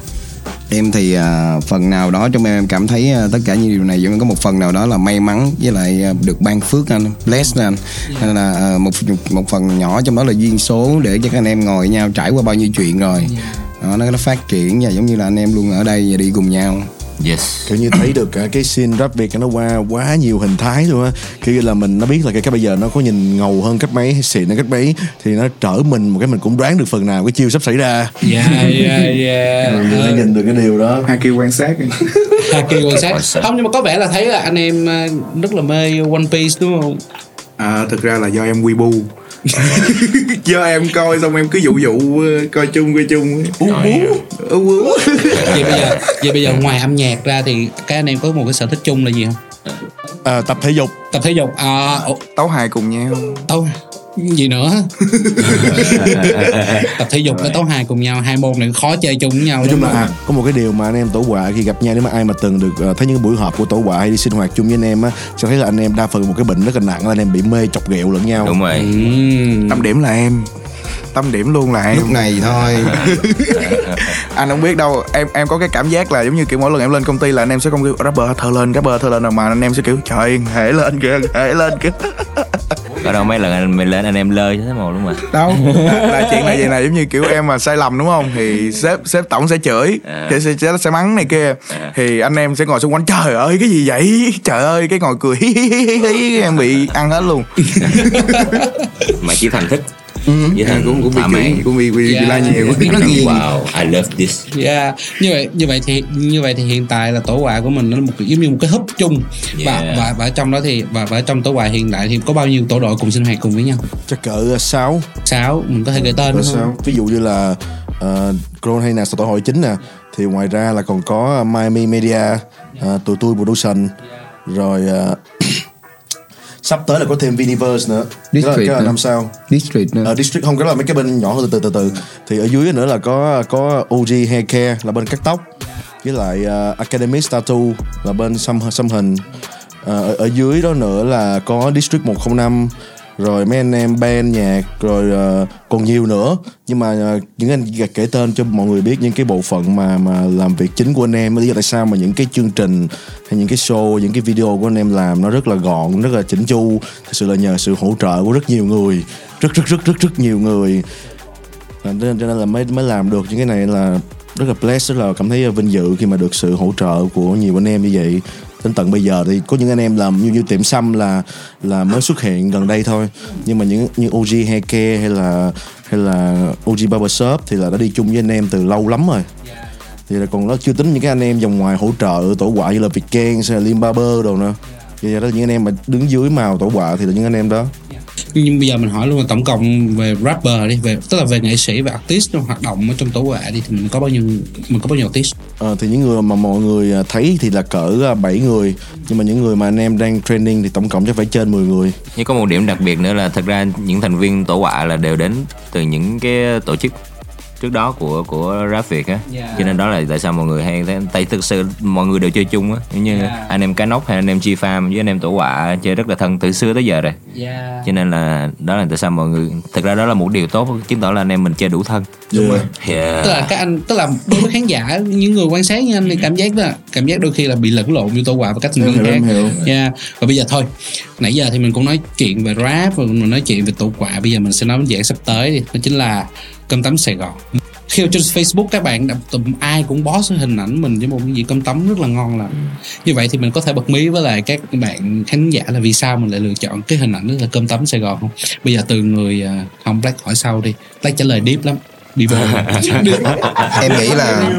Em thì à, phần nào đó trong em em cảm thấy à, tất cả những điều này vẫn có một phần nào đó là may mắn với lại à, được ban phước anh bless anh. Nên là à, một một phần nhỏ trong đó là duyên số để cho các anh em ngồi với nhau trải qua bao nhiêu chuyện rồi đó, nó nó phát triển và giống như là anh em luôn ở đây và đi cùng nhau. Yes. Kiểu như thấy được cả cái scene rap Việt nó qua quá nhiều hình thái luôn á. Kiểu như là mình nó biết là cái bây giờ nó có nhìn ngầu hơn cách mấy hay xịn hơn cách mấy thì nó trở mình một cái mình cũng đoán được phần nào cái chiêu sắp xảy ra. Dạ dạ dạ mình đã nhìn được cái điều đó. Hai kêu quan sát (laughs) Haki quan sát. Không nhưng mà có vẻ là thấy là anh em à, rất là mê One Piece đúng không? À, thực ra là do em bu (laughs) do em coi xong em cứ dụ dụ ờ, coi chung coi chung. Ú ú. ú ú. Vậy bây giờ vậy bây giờ (laughs) ngoài âm nhạc ra thì các anh em có một cái sở thích chung là gì không? À, tập thể dục. Tập thể dục à tấu hài cùng nhau. Tấu gì nữa? (laughs) Tập thể dục với tấu hài cùng nhau hai môn này khó chơi chung với nhau nói chung là à, có một cái điều mà anh em tổ họa khi gặp nhau nếu mà ai mà từng được ờ, thấy những buổi họp của tổ họa hay đi sinh hoạt chung với anh em á sẽ thấy là anh em đa phần một cái bệnh rất là nặng là anh em bị mê chọc ghẹo lẫn nhau. Đúng rồi. Ừm. tâm điểm là em. Tâm điểm luôn là em. Lúc này thôi. (laughs) Anh không biết đâu em em có cái cảm giác là giống như kiểu mỗi lần em lên công ty là anh em sẽ không kêu rapper thơ lên rapper thơ lên mà anh em sẽ kiểu trời hễ lên kìa hễ lên kìa (laughs) có đâu mấy lần anh mình lên anh em lơ chứ thế màu đúng rồi đâu là, là chuyện là vậy này giống như kiểu em mà sai lầm đúng không thì sếp sếp tổng sẽ chửi À. sẽ, sẽ, sẽ, mắng này kia thì anh em sẽ ngồi xung quanh trời ơi cái gì vậy trời ơi cái ngồi cười hí hí hí hí hí em bị ăn hết luôn mà chỉ thành thích thành cũng cũng bị chửi cũng bị bị, Dạ. la nhiều wow I love this. Yeah. như vậy như vậy thì như vậy thì hiện tại là tổ họa của mình nó là một cái- giống như một cái hub chung. Và Yeah. và và ở trong đó thì và, và ở trong tổ họa hiện tại thì có bao nhiêu tổ đội cùng sinh hoạt cùng với nhau? Chắc cỡ 6 sáu. Mình có thể gửi tên không? sáu. Ví dụ như là uh, Cron hay là tổ hội chính nè. Thì ngoài ra là còn có Miami Media uh, tụi tôi production. Rồi ờ, sắp tới là có thêm Viniverse nữa. Cái là, District cái là nữa. năm sau district nữa. Ở district không cái là mấy cái bên nhỏ hơn từ từ từ từ. Thì ở dưới nữa là có có OG Hair Care là bên cắt tóc. Với lại uh, Academic Tattoo là bên xăm xăm hình Ờ, ở, ở dưới đó nữa là có District 105 rồi mấy anh em band nhạc rồi uh, còn nhiều nữa. Nhưng mà uh, những anh kể tên cho mọi người biết những cái bộ phận mà mà làm việc chính của anh em. Lý do tại sao mà những cái chương trình hay những cái show những cái video của anh em làm nó rất là gọn rất là chỉnh chu. Thực sự là nhờ sự hỗ trợ của rất nhiều người. Rất rất rất rất rất nhiều người. Nên, cho nên là mới mới làm được những cái này là rất là blessed. Rất là cảm thấy vinh dự khi mà được sự hỗ trợ của nhiều anh em như vậy đến tận bây giờ thì có những anh em làm như như tiệm xăm là là mới xuất hiện gần đây thôi. Nhưng mà những, như OG Hair Care hay là hay là OG Barber Shop thì là đã đi chung với anh em từ lâu lắm rồi. Thì là còn nó chưa tính những cái anh em vòng ngoài hỗ trợ, tổ quả như là Việt Ken hay là Lim Barber đồ nữa thì đó là những anh em mà đứng dưới màu tổ họa thì là những anh em đó. Nhưng bây giờ mình hỏi luôn là tổng cộng về rapper đi về tức là về nghệ sĩ và artist trong hoạt động ở trong tổ họa đi thì mình có bao nhiêu mình có bao nhiêu artist? Ờ, thì những người mà mọi người à, thấy thì là cỡ 7 người. Nhưng mà những người mà anh em đang training thì tổng cộng chắc phải trên 10 người. Nhưng có một điểm đặc biệt nữa là thật ra những thành viên tổ họa là đều đến từ những cái tổ chức trước đó của của rap Việt á Yeah. cho nên đó là tại sao mọi người hay thấy tại thực sự mọi người đều chơi chung á giống như Yeah. anh em cá nóc hay anh em chi farm với anh em tổ họa chơi rất là thân từ xưa tới giờ rồi yeah. cho nên là đó là tại sao mọi người thực ra đó là một điều tốt chứng tỏ là anh em mình chơi đủ thân Đúng rồi. yeah. tức là các anh tức là đối với khán giả những người quan sát như anh thì cảm giác đó cảm giác đôi khi là bị lẫn lộn như tổ họa và các thành viên khác yeah. và bây giờ thôi nãy giờ thì mình cũng nói chuyện về rap và mình nói chuyện về tổ họa bây giờ mình sẽ nói dạng sắp tới đi đó chính là cơm tấm Sài Gòn. Khi mà trên Facebook, các bạn đã- tụm ai cũng bó số hình ảnh mình với một cái gì cơm tấm rất là ngon lành. Như vậy thì mình có thể bật mí với lại các bạn khán giả là vì sao mình lại lựa chọn cái hình ảnh đó là cơm tấm Sài Gòn không? Bây giờ từ người à, không Black hỏi sau đi. Black trả lời deep lắm đi vô (laughs) em nghĩ là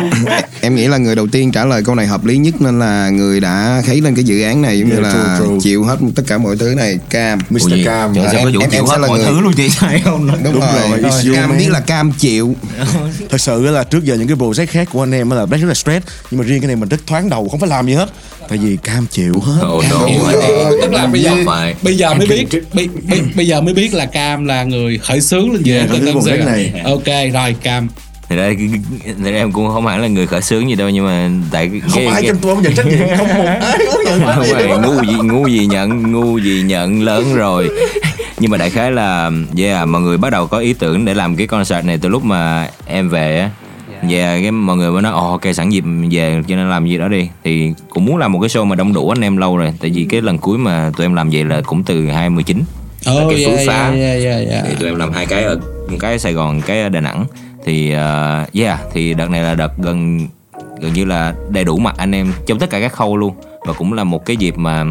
em nghĩ là người đầu tiên trả lời câu này hợp lý nhất nên là người đã kháy lên cái dự án này giống như Yeah, là true, true. chịu hết tất cả mọi thứ này. Cam. Mr. Ủa? Cam. Trời, Em- em- chịu em sẽ hết là mọi người- thứ luôn chị sai không? Đúng, Đúng rồi, rồi, cam biết là cam chịu. (laughs) Thật sự là trước giờ những cái project khác của anh em á là Black rất là stress nhưng mà riêng cái này mình rất thoáng đầu không phải làm gì hết. Tại vì cam chịu hết. Oh no tức là bây giờ bây giờ mới biết bây, bây, bây giờ mới biết là Cam là người khởi xướng lên dự án Tấm Sài project Gòn. này. ok rồi Cam. Thật ra, thật ra em cũng không hẳn là người khởi xướng gì đâu nhưng mà tại cái, không ai cái, trong tôi không nhận trách nhiệm. Không một ai có nhận trách nhiệm. ngu gì ngu gì nhận ngu gì nhận lớn rồi. Nhưng mà đại khái là yeah mọi người bắt đầu có ý tưởng để làm cái concert này từ lúc mà em về á. Yeah cái mọi người mới nói ồ ok sẵn dịp về cho nên làm gì đó đi. Thì cũng muốn làm một cái show mà đông đủ anh em lâu rồi tại vì cái lần cuối mà tụi em làm vậy là cũng từ 2019 là oh cái yeah, phú phá yeah, yeah, yeah, thì tụi em làm hai cái ở một cái ở Sài Gòn cái ở Đà Nẵng. Thì uh, yeah thì đợt này là đợt gần gần như là đầy đủ mặt anh em trong tất cả các khâu luôn. Và cũng là một cái dịp mà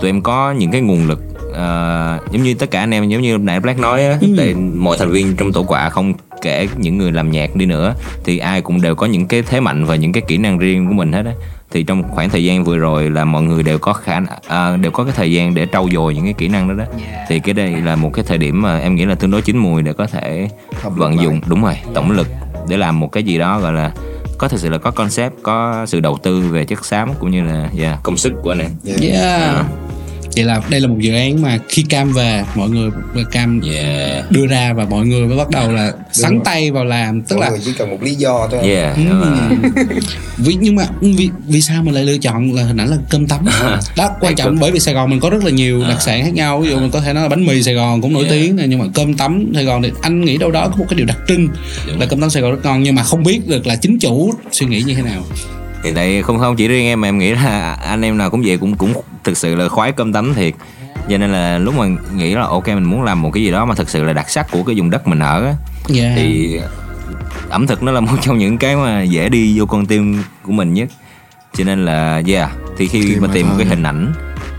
tụi em có những cái nguồn lực ờ, giống như tất cả anh em giống như nãy Black nói á tại mọi thành viên trong tổ quạ không kể những người làm nhạc đi nữa thì ai cũng đều có những cái thế mạnh và những cái kỹ năng riêng của mình hết á thì trong khoảng thời gian vừa rồi là mọi người đều có khả à, đều có cái thời gian để trau dồi những cái kỹ năng đó đó. Thì cái đây là một cái thời điểm mà em nghĩ là tương đối chín mùi để có thể vận dụng đúng rồi tổng lực để làm một cái gì đó gọi là có thực sự là có concept có sự đầu tư về chất xám cũng như là yeah, công sức của anh em. Yeah. Vậy là đây là một dự án mà khi Cam về mọi người Cam yeah. đưa ra và mọi người mới bắt đầu là sắn tay vào làm tức Mọi là người chỉ cần một lý do thôi. Yeah Ừ. đúng (laughs) vì nhưng mà vì vì sao mình lại lựa chọn là hình ảnh là cơm tấm? (laughs) Đó quan trọng bởi vì Sài Gòn mình có rất là nhiều đặc sản khác nhau ví dụ mình có thể nói là bánh mì Sài Gòn cũng nổi Yeah. tiếng này nhưng mà cơm tấm Sài Gòn thì anh nghĩ đâu đó có một cái điều đặc trưng là cơm tấm Sài Gòn rất ngon nhưng mà không biết được là chính chủ suy nghĩ như thế nào thì tại không không chỉ riêng em mà em nghĩ là anh em nào cũng vậy cũng cũng thực sự là khoái cơm tấm thiệt. Cho nên là lúc mà nghĩ là ok mình muốn làm một cái gì đó mà thực sự là đặc sắc của cái vùng đất mình ở á yeah. thì ẩm thực nó là (laughs) một trong những cái mà dễ đi vô con tim của mình nhất. Cho nên là yeah thì khi Tim mà tìm một cái hình ảnh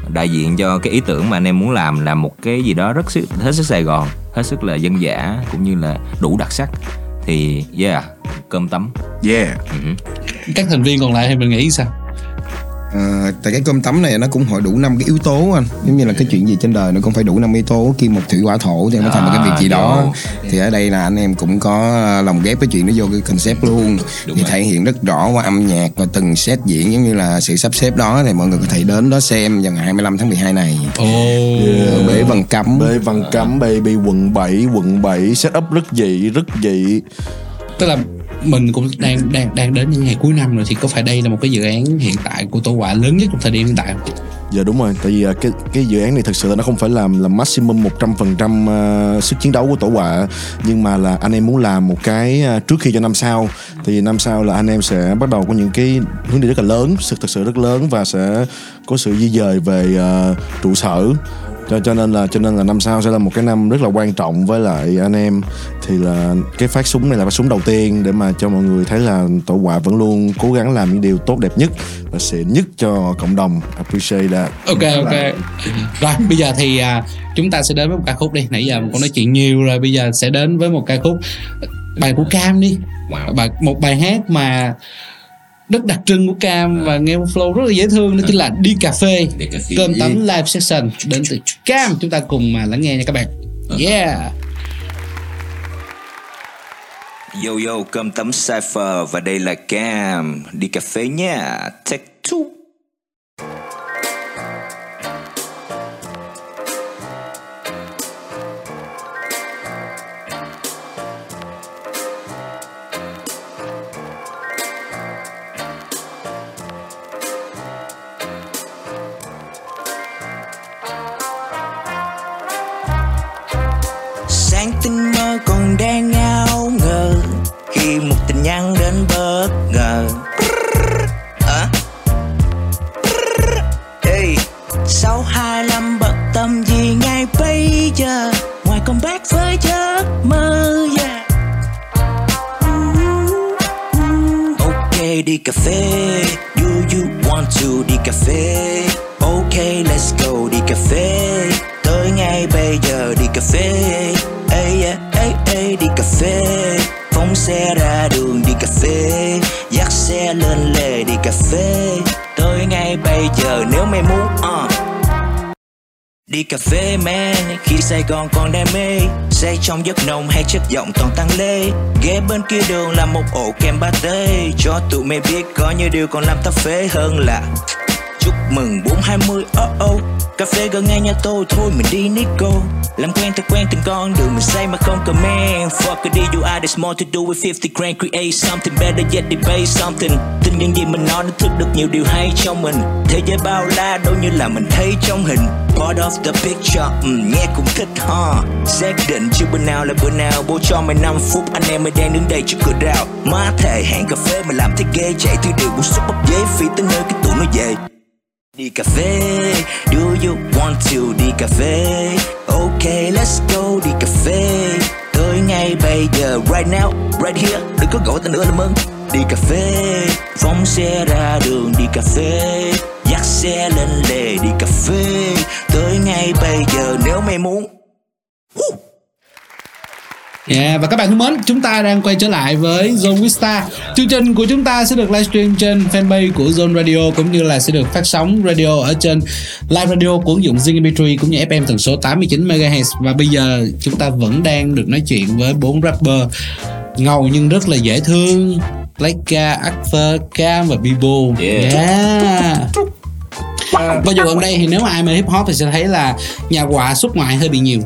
đại diện cho cái ý tưởng mà anh em muốn làm là một cái gì đó rất sức, hết sức Sài Gòn hết sức là dân dã cũng như là đủ đặc sắc thì yeah cơm tấm. Yeah. Ừ. các thành viên còn lại thì mình nghĩ sao Ờ, tại cái cơm tấm này nó cũng hội đủ năm cái yếu tố anh. Giống như là cái chuyện gì trên đời nó cũng phải đủ năm yếu tố. Kim một thủy hỏa thổ thì mới thành một cái việc gì đó. thì ở đây là anh em cũng có lồng ghép cái chuyện đó vô cái concept luôn. Đúng thì rồi. thể hiện rất rõ qua âm nhạc và từng set diễn giống như là sự sắp xếp đó thì mọi người có thể đến đó xem vào ngày 25 tháng 12 này. Ồ. Ở bể Văn Cấm. Bê Văn Cấm Baby quận 7 quận 7 setup rất dị rất dị. Tức là mình cũng đang đang đang đến những ngày cuối năm rồi thì có phải đây là một cái dự án hiện tại của tổ quả lớn nhất trong thời điểm hiện tại không? Dạ đúng rồi, tại vì à, cái cái dự án này thực sự là nó không phải làm là maximum 100% uh, à, sức chiến đấu của tổ quả. Nhưng mà là anh em muốn làm một cái à, trước khi cho năm sau. Thì năm sau là anh em sẽ bắt đầu có những cái hướng đi rất là lớn, sự thật sự rất lớn và sẽ có sự di dời về uh, trụ sở cho cho nên là cho nên là năm sau sẽ là một cái năm rất là quan trọng với lại anh em. Thì là cái phát súng này là phát súng đầu tiên để mà cho mọi người thấy là tổ quạ vẫn luôn cố gắng làm những điều tốt đẹp nhất và xịn nhất cho cộng đồng. Appreciate that. Ok ok. rồi bây giờ thì à, chúng ta sẽ đến với một ca khúc đi. Nãy giờ mình cũng nói chuyện nhiều rồi bây giờ sẽ đến với một ca khúc bài của Cam đi. Wow. bài một bài hát mà rất đặc trưng của Cam và nghe một flow rất là dễ thương đó chính là đi cà phê Đi cà phê. cơm tấm live session đến từ Cam chúng ta cùng mà lắng nghe nha các bạn. Yeah. Yo yo cơm tấm Cypher và đây là Cam. Đi cà phê nha. Take two trong giấc nồng hay chất giọng toàn tăng lê. Ghé bên kia đường là một ổ kem pate Cho tụi mày biết có nhiều điều còn làm ta phế hơn là. Chúc mừng 420 oh oh. Cà phê gần ngay nhà tôi thôi mình đi Nico. Làm quen thật quen từng con đường mình say mà không comment. Fuck it đi you are there's more to do with 50 grand Create something better yet debate something. Tin những gì mình nói nó thức được nhiều điều hay trong mình. Thế giới bao la đâu như là mình thấy trong hình. Part of the picture, mm, nghe cũng thích ha. Xác định chưa bữa nào là bữa nào Bố cho mày 5 phút anh em mới đang đứng đây trước cửa rào. Má thề hẹn cà phê mà làm thấy ghê Chạy thứ điều bút xúc bắp giấy phi tới nơi cái tụi nó về. Đi cà phê, you want to đi cà phê? Ok, let's go đi cà phê. Tới ngay bây giờ, right now, right here, đừng có gọi tên nữa làm ơn. Đi cà phê, phóng xe ra đường đi cà phê. Dắt xe lên lề đi cà phê. Tới ngay bây giờ nếu mày muốn. Yeah, và các bạn thân mến, chúng ta đang quay trở lại với Zone Vista. Chương trình của chúng ta sẽ được livestream trên fanpage của Zone Radio cũng như là sẽ được phát sóng radio ở trên live radio của ứng dụng Zing MP3 cũng như FM tần số 89 MHz và bây giờ chúng ta vẫn đang được nói chuyện với bốn rapper ngầu nhưng rất là dễ thương Playka, Arthur, Cam và Bibo. Yeah. yeah. Và dù gần đây thì nếu mà ai mê hip hop thì sẽ thấy là nhà quà xuất ngoại hơi bị nhiều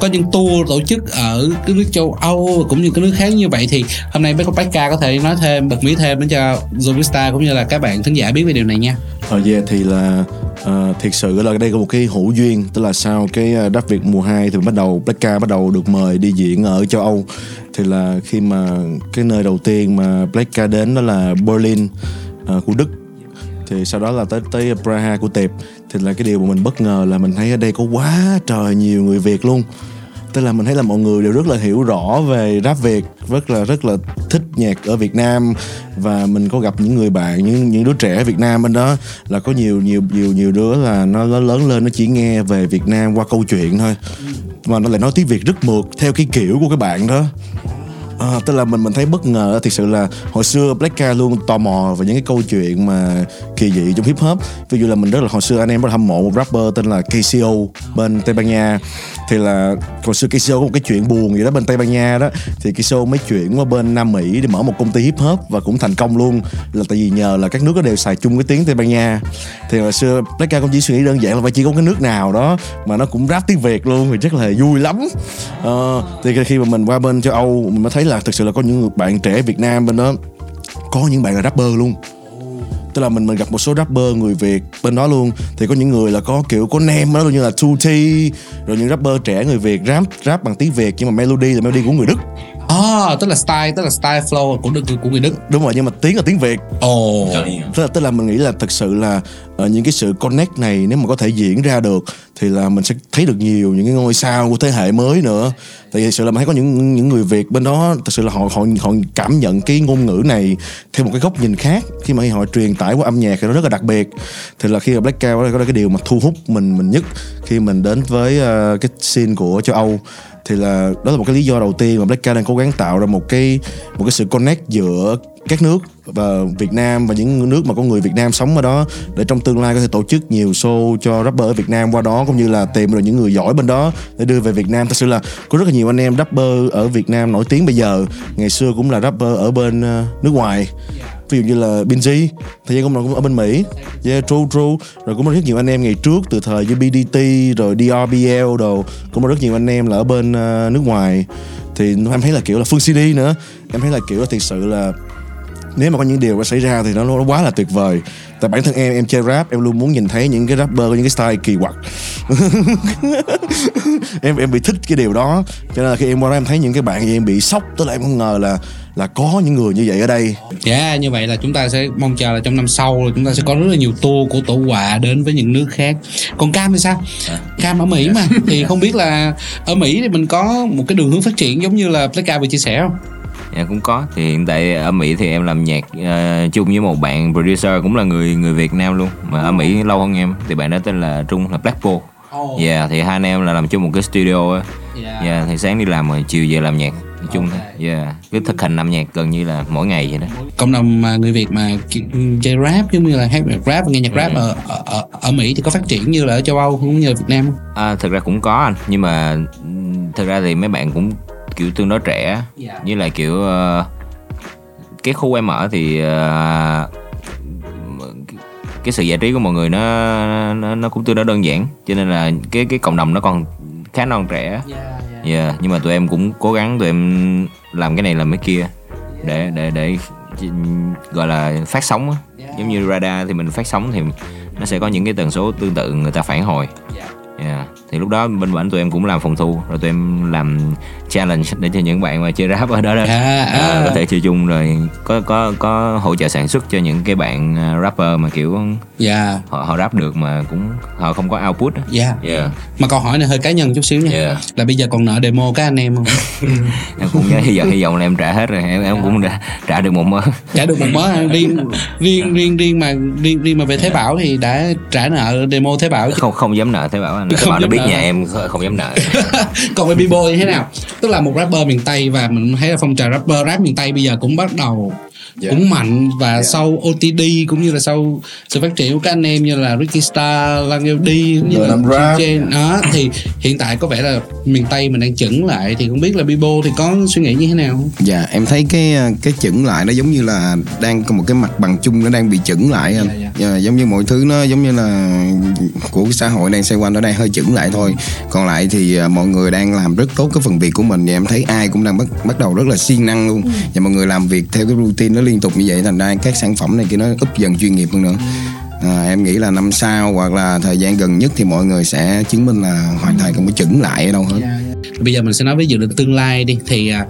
có những tour tổ chức ở cái nước châu Âu cũng như các nước khác như vậy thì hôm nay Bách Ca có thể nói thêm bật mí thêm để cho Zovista cũng như là các bạn khán giả biết về điều này nha. Ờ yeah, thì là uh, thiệt sự là đây có một cái hữu duyên tức là sau cái ờ, Đáp việc mùa 2 thì bắt đầu Black Ca bắt đầu được mời đi diễn ở châu Âu thì là khi mà cái nơi đầu tiên mà Black Ca đến đó là Berlin uh, của Đức thì sau đó là tới tới Praha của Tiệp thì là cái điều mà mình bất ngờ là mình thấy ở đây có quá trời nhiều người Việt luôn. Tức là mình thấy là mọi người đều rất là hiểu rõ về rap Việt rất là rất là thích nhạc ở Việt Nam. Và mình có gặp những người bạn những những đứa trẻ Việt Nam bên đó là có nhiều nhiều nhiều nhiều đứa là nó, nó lớn lên nó chỉ nghe về Việt Nam qua câu chuyện thôi. Mà nó lại nói tiếng Việt rất mượt theo cái kiểu của các bạn đó. À, tức là mình mình thấy bất ngờ thực sự là hồi xưa Black Ca luôn tò mò về những cái câu chuyện mà kỳ dị trong hip hop. Ví dụ là mình rất là hồi xưa anh em rất là hâm mộ một rapper tên là KCO bên Tây Ban Nha. Thì là hồi xưa KCO có một cái chuyện buồn gì đó bên Tây Ban Nha đó. Thì KCO mới chuyển qua bên Nam Mỹ để mở một công ty hip hop và cũng thành công luôn. Là tại vì nhờ là các nước đó đều xài chung cái tiếng Tây Ban Nha. Thì hồi xưa Black Ca cũng chỉ suy nghĩ đơn giản là phải chỉ có cái nước nào đó mà nó cũng rap tiếng Việt luôn thì rất là vui lắm. À, thì khi mà mình qua bên châu Âu mình mới thấy là là thực sự là có những bạn trẻ Việt Nam bên đó, có những bạn là rapper luôn. Tức là mình mình gặp một số rapper người Việt bên đó luôn. Thì có những người là có kiểu có nem đó như là Tutti rồi những rapper trẻ người Việt, rap rap bằng tiếng Việt, nhưng mà melody là melody của người Đức. À, tức là style, tức là style flow của Đức của người Đức. đúng rồi nhưng mà tiếng là tiếng Việt. Ồ. tức là, tức là mình nghĩ là thực sự là uh, những cái sự connect này nếu mà có thể diễn ra được thì là mình sẽ thấy được nhiều những cái ngôi sao của thế hệ mới nữa. Tại vì thực sự là mình thấy có những những người Việt bên đó thực sự là họ họ họ cảm nhận cái ngôn ngữ này theo một cái góc nhìn khác. Khi mà họ truyền tải qua âm nhạc thì nó rất là đặc biệt. Thì là khi mà Black Cow đó có cái điều mà thu hút mình mình nhất khi mình đến với uh, cái scene của châu Âu thì là đó là một cái lý do đầu tiên mà Black đang cố gắng tạo ra một cái một cái sự connect giữa các nước và Việt Nam và những nước mà có người Việt Nam sống ở đó để trong tương lai có thể tổ chức nhiều show cho rapper ở Việt Nam qua đó, cũng như là tìm được những người giỏi bên đó để đưa về Việt Nam. Thật sự là có rất là nhiều anh em rapper ở Việt Nam nổi tiếng bây giờ. Ngày xưa cũng là rapper ở bên ờ, nước ngoài ví dụ như là Binz thời gian cũng ở bên Mỹ. Yeah, true true. Rồi cũng có rất nhiều anh em ngày trước từ thời như BDT rồi DRBL đồ. Cũng có rất nhiều anh em là ở bên uh, nước ngoài. Thì em thấy là kiểu là Phương CD nữa. Em thấy là kiểu là thực sự là nếu mà có những điều đã xảy ra thì nó, nó quá là tuyệt vời. Tại bản thân em em chơi rap em luôn muốn nhìn thấy những cái rapper có những cái style kỳ quặc. (laughs) Em em bị thích cái điều đó. Cho nên là khi em qua đó em thấy những cái bạn gì em bị sốc tức là em không ngờ là là có những người như vậy ở đây Yeah, như vậy là chúng ta sẽ mong chờ là trong năm sau là chúng ta sẽ có rất là nhiều tour của tổ quà đến với những nước khác. Còn Cam thì sao? Cam ở Mỹ mà thì (laughs) không biết là ở Mỹ thì mình có một cái đường hướng phát triển giống như là Playka vừa chia sẻ không? dạ cũng có thì hiện tại ở Mỹ thì em làm nhạc ờ, chung với một bạn producer cũng là người người Việt Nam luôn mà ở Mỹ lâu hơn em thì bạn đó tên là Trung là Blackpool Oh. dạ thì hai anh em là làm chung một cái studio á Yeah. dạ thì sáng đi làm rồi chiều về làm nhạc nói chung thôi dạ cứ thực hành làm nhạc gần như là mỗi ngày vậy đó cộng đồng mà người Việt mà chơi rap giống như là hát nhạc rap và nghe nhạc Ừ. rap ở, ở ở ở Mỹ thì có phát triển như là ở châu Âu cũng như ở Việt Nam không? À, thực ra cũng có anh nhưng mà thực ra thì mấy bạn cũng kiểu tương đối trẻ Dạ. như là kiểu ờ, cái khu em ở thì ờ, cái sự giải trí của mọi người nó nó, nó cũng tương đối đơn giản cho nên là cái cái cộng đồng nó còn khá non trẻ yeah. Nhưng mà tụi em cũng cố gắng tụi em làm cái này làm cái kia để để để gọi là phát sóng á. Giống như radar thì mình phát sóng thì nó sẽ có những cái tần số tương tự người ta phản hồi. Yeah. Thì lúc đó bên bển tụi em cũng làm phòng thu rồi tụi em làm challenge để cho những bạn mà chơi rap ở đó đó À, à. à, có thể chơi chung rồi có có có hỗ trợ sản xuất cho những cái bạn à, rapper mà kiểu Dạ. họ họ rap được mà cũng họ không có output á. Dạ. Yeah. Mà câu hỏi này hơi cá nhân chút xíu nha. Yeah. Là bây giờ còn nợ demo các anh em không? (laughs) em cũng hy vọng hy vọng là em trả hết rồi em em cũng đã trả được một mớ trả được một mớ riêng (laughs) riêng riêng riêng mà riêng riêng mà về Thế Bảo thì đã trả nợ demo Thế Bảo không không dám nợ thế bảo anh thế bảo nó dám biết nợ. nhà em không dám nợ (laughs) Còn về B-boy như thế nào? Tức là một rapper miền Tây và mình thấy là phong trào rapper rap miền Tây bây giờ cũng bắt đầu Dạ. cũng mạnh và sau OTD cũng như là sau sự phát triển của các anh em như là Ricky Star, Lang LD cũng như Người là rap. Trên đó thì hiện tại có vẻ là miền Tây mình đang chững lại thì không biết là Bibo thì có suy nghĩ như thế nào? Không? Dạ em thấy cái cái chững lại nó giống như là đang có một cái mặt bằng chung nó đang bị chững lại anh. Dạ, Dạ, giống như mọi thứ nó giống như là của cái xã hội đang xoay quanh nó đang hơi chững lại thôi. Còn lại thì à, mọi người đang làm rất tốt cái phần việc của mình và em thấy ai cũng đang bắt bắt đầu rất là siêng năng luôn. Và mọi người làm việc theo cái routine nó liên tục như vậy thành ra các sản phẩm này kia nó úp dần chuyên nghiệp hơn nữa. À, em nghĩ là năm sau hoặc là thời gian gần nhất thì mọi người sẽ chứng minh là hoàn thành không có chững lại ở đâu hết. Bây giờ mình sẽ nói về dự định tương lai đi. Thì à,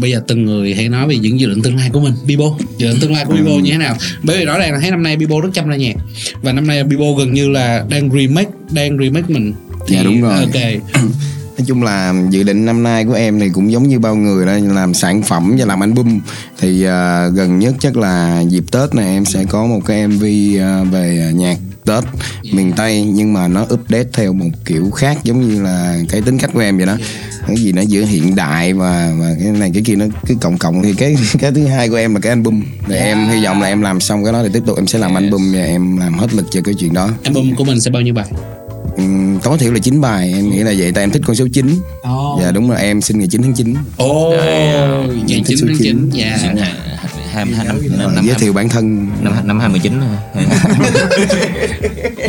bây giờ từng người hãy nói về những dự định tương lai của mình. Bibo dự định tương lai của Bibo như thế nào? Bởi vì rõ ràng là thấy năm nay Bibo rất chăm ra nhạc. Và năm nay Bibo gần như là đang remake đang remake mình. Dạ, đúng rồi. ok (clears throat) Nói chung là dự định năm nay của em thì cũng giống như bao người đó làm sản phẩm và làm album. Thì à, gần nhất chắc là dịp Tết này em sẽ có một cái MV à, về nhạc Tết miền Tây nhưng mà nó update theo một kiểu khác giống như là cái tính cách của em vậy đó. Cái gì nó giữa hiện đại và và cái này cái kia nó cứ cộng cộng. Thì cái (laughs) cái thứ hai của em là cái album. Để em hy vọng là em làm xong cái đó thì tiếp tục em sẽ làm album và em làm hết lực cho cái chuyện đó. Album của mình sẽ bao nhiêu bài tối thiểu là 9 bài. Em nghĩ là vậy tại em thích con số 9 Ồ. Dạ đúng rồi em sinh ngày 9 tháng 9 Ồ, ngày 9 tháng 9 dạ. hai hai hai năm năm năm Giới thiệu bản thân. Năm năm hai mươi chín (laughs)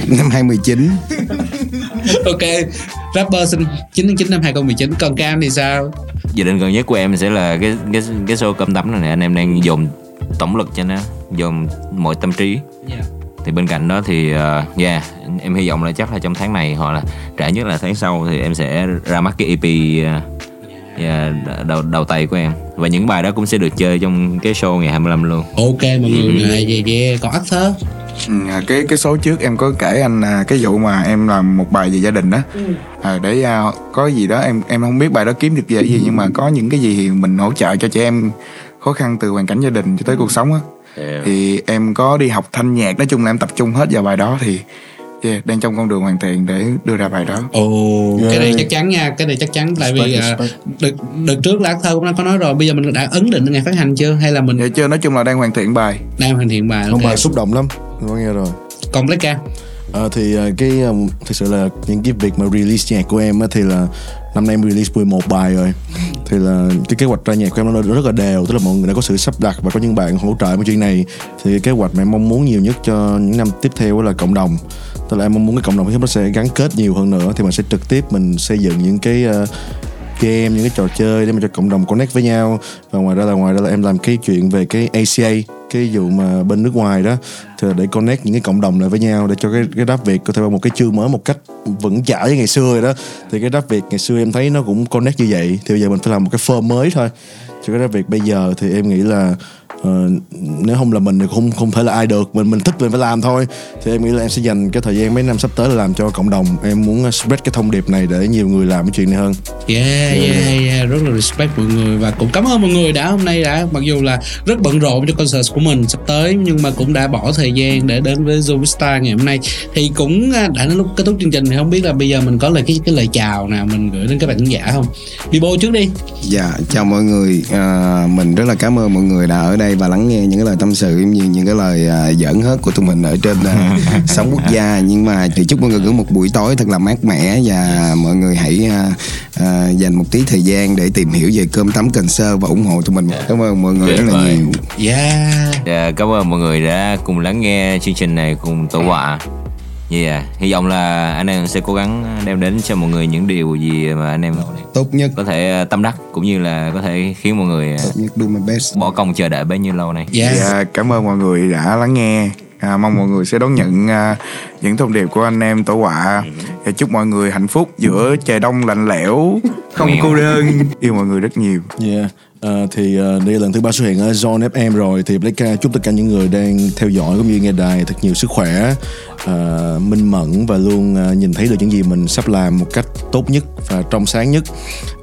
năm 2019 ok rapper sinh 9 tháng 9 năm 2019 còn Cam thì sao? Dự định gần nhất của em sẽ là cái cái cái show cơm tấm này nè. Anh em đang dồn tổng lực cho nó dồn mọi tâm trí thì bên cạnh đó thì uh, yeah em hy vọng là chắc là trong tháng này hoặc là trễ nhất là tháng sau thì em sẽ ra mắt cái EP uh, yeah, đầu đầu tay của em. Và những bài đó cũng sẽ được chơi trong cái show ngày 25 luôn. Ok mọi người à, yeah, yeah. còn Arthur Ừ, à, cái cái số trước em có kể anh à, cái vụ mà em làm một bài về gia đình đó à, để à, có gì đó em em không biết bài đó kiếm được về gì nhưng mà có những cái gì thì mình hỗ trợ cho trẻ em khó khăn từ hoàn cảnh gia đình cho tới cuộc sống á thì em có đi học thanh nhạc nói chung là em tập trung hết vào bài đó thì yeah, đang trong con đường hoàn thiện để đưa ra bài đó. Ồ, cái Yeah. này chắc chắn nha, cái này chắc chắn tại vì Respect, à, đợt, đợt trước là Arthur cũng đã có nói rồi, bây giờ mình đã ấn định ngày phát hành chưa hay là mình vậy chưa? Nói chung là đang hoàn thiện bài. Đang hoàn thiện bài? không bài xúc động lắm Tôi có nghe rồi. Còn Black Cam À, thì à, cái um, thực sự là những cái việc mà release nhạc của em á, thì là năm nay em release 11 bài rồi. Thì là cái kế hoạch ra nhạc của em nó rất là đều tức là mọi người đã có sự sắp đặt và có những bạn hỗ trợ với chuyện này. Thì cái kế hoạch mà em mong muốn nhiều nhất cho những năm tiếp theo là cộng đồng. Tức là em mong muốn cái cộng đồng nó sẽ gắn kết nhiều hơn nữa thì mình sẽ trực tiếp mình xây dựng những cái uh, game những cái trò chơi để mà cho cộng đồng connect với nhau. Và ngoài ra là ngoài ra là em làm cái chuyện về cái ACA cái vụ mà bên nước ngoài đó, thì để connect những cái cộng đồng lại với nhau để cho cái cái đáp Việt có thể vào một cái chương mới một cách vững chãi với ngày xưa rồi đó. Thì cái đáp Việt ngày xưa em thấy nó cũng connect như vậy. Thì bây giờ mình phải làm một cái form mới thôi. Cho cái đáp Việt bây giờ thì em nghĩ là ờ, nếu không là mình thì không không thể là ai được. Mình mình thích mình phải làm thôi. Thì em nghĩ là em sẽ dành cái thời gian mấy năm sắp tới là làm cho cộng đồng. Em muốn spread cái thông điệp này để nhiều người làm cái chuyện này hơn. Yeah, yeah, yeah, rất là respect mọi người và cũng cảm ơn mọi người đã hôm nay đã mặc dù là rất bận rộn cho concert của mình sắp tới nhưng mà cũng đã bỏ thời gian để đến với Zoom Star ngày hôm nay. Thì cũng à, đã đến lúc kết thúc chương trình thì không biết là bây giờ mình có lời cái cái lời chào nào mình gửi đến các bạn khán giả không? Bibo trước đi. Dạ, chào mọi người. À, mình rất là cảm ơn mọi người đã ở đây và lắng nghe những cái lời tâm sự cũng như những cái lời à, giỡn hớt của tụi mình ở trên à, (laughs) sóng quốc gia. Nhưng mà thì chúc mọi người có một buổi tối thật là mát mẻ và mọi người hãy à, à, dành một tí thời gian để tìm hiểu về cơm tấm cần sơ và ủng hộ tụi mình. Cảm ơn mọi người rất là nhiều. Yeah. Dạ, cảm ơn mọi người đã cùng lắng nghe chương trình này cùng tổ họa. Yeah, hy vọng là anh em sẽ cố gắng đem đến cho mọi người những điều gì mà anh em Tốt nhất, có thể ờ, tâm đắc cũng như là có thể khiến mọi người ờ, tốt nhất do my best. bỏ công chờ đợi bấy nhiêu lâu này. Yeah. Dạ, cảm ơn mọi người đã lắng nghe à, mong mọi người sẽ đón nhận à, những thông điệp của anh em tổ họa và chúc mọi người hạnh phúc giữa trời đông lạnh lẽo không cô đơn yêu mọi người rất nhiều Yeah. Ờ, thì uh, đây là lần thứ ba xuất hiện ở Zone FM rồi. Thì Blake chúc tất cả những người đang theo dõi cũng như nghe đài thật nhiều sức khỏe ờ, minh mẫn và luôn ờ, nhìn thấy được những gì mình sắp làm một cách tốt nhất và trong sáng nhất.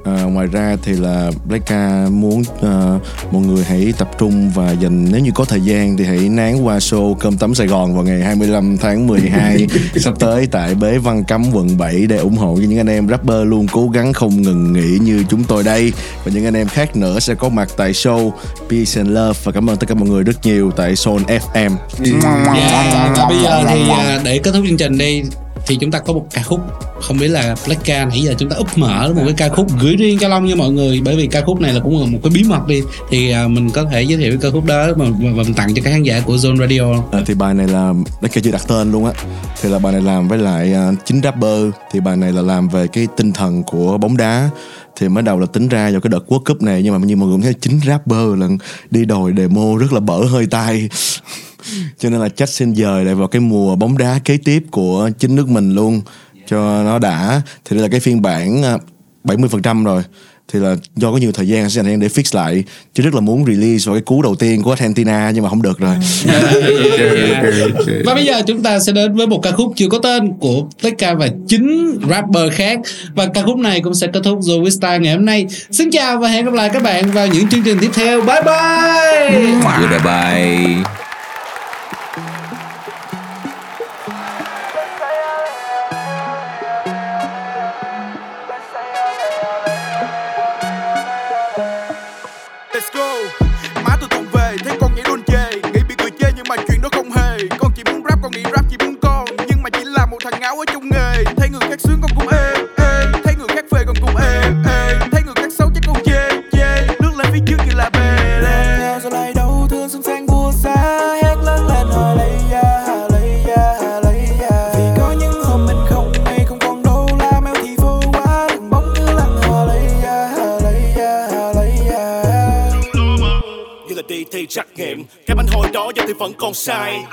Ờ, ngoài ra thì là Blake muốn ờ, mọi người hãy tập trung và dành nếu như có thời gian thì hãy nán qua show Cơm Tấm Sài Gòn vào ngày 25 tháng 12 (laughs) sắp tới tại Bế Văn Cấm quận 7 để ủng hộ cho những anh em rapper luôn cố gắng không ngừng nghỉ như chúng tôi đây. Và những anh em khác nữa sẽ có mặt tại show Peace and Love. Và cảm ơn tất cả mọi người rất nhiều tại Zone FM Yeah. Và bây giờ thì à, để kết thúc chương trình đi thì chúng ta có một ca khúc không biết là Black Can nãy giờ chúng ta úp mở một cái ca khúc gửi riêng cho Long như mọi người. Bởi vì ca khúc này là cũng là một cái bí mật đi. Thì à, mình có thể giới thiệu cái ca khúc đó mà, mà, và mình tặng cho các khán giả của Zone Radio. Không? À, thì bài này là Blake chưa đặt tên luôn á. Thì là bài này làm với lại uh, chính rapper. Thì bài này là làm về cái tinh thần của bóng đá. Thì mới đầu là tính ra vào cái đợt World Cup này nhưng mà như mọi người cũng thấy chính rapper là đi đòi demo rất là bở hơi tay (laughs) cho nên là chắc xin dời lại vào cái mùa bóng đá kế tiếp của chính nước mình luôn cho nó đã thì đây là cái phiên bản à, 70% rồi thì là do có nhiều thời gian sẽ dành để fix lại chứ rất là muốn release vào cái cú đầu tiên của Argentina nhưng mà không được rồi Và bây giờ chúng ta sẽ đến với một ca khúc chưa có tên của Blackca và chính rapper khác và ca khúc này cũng sẽ kết thúc Zoe Star ngày hôm nay. Xin chào và hẹn gặp lại các bạn vào những chương trình tiếp theo. Bye bye. Goodbye. Let's Thấy người thì vẫn còn sai.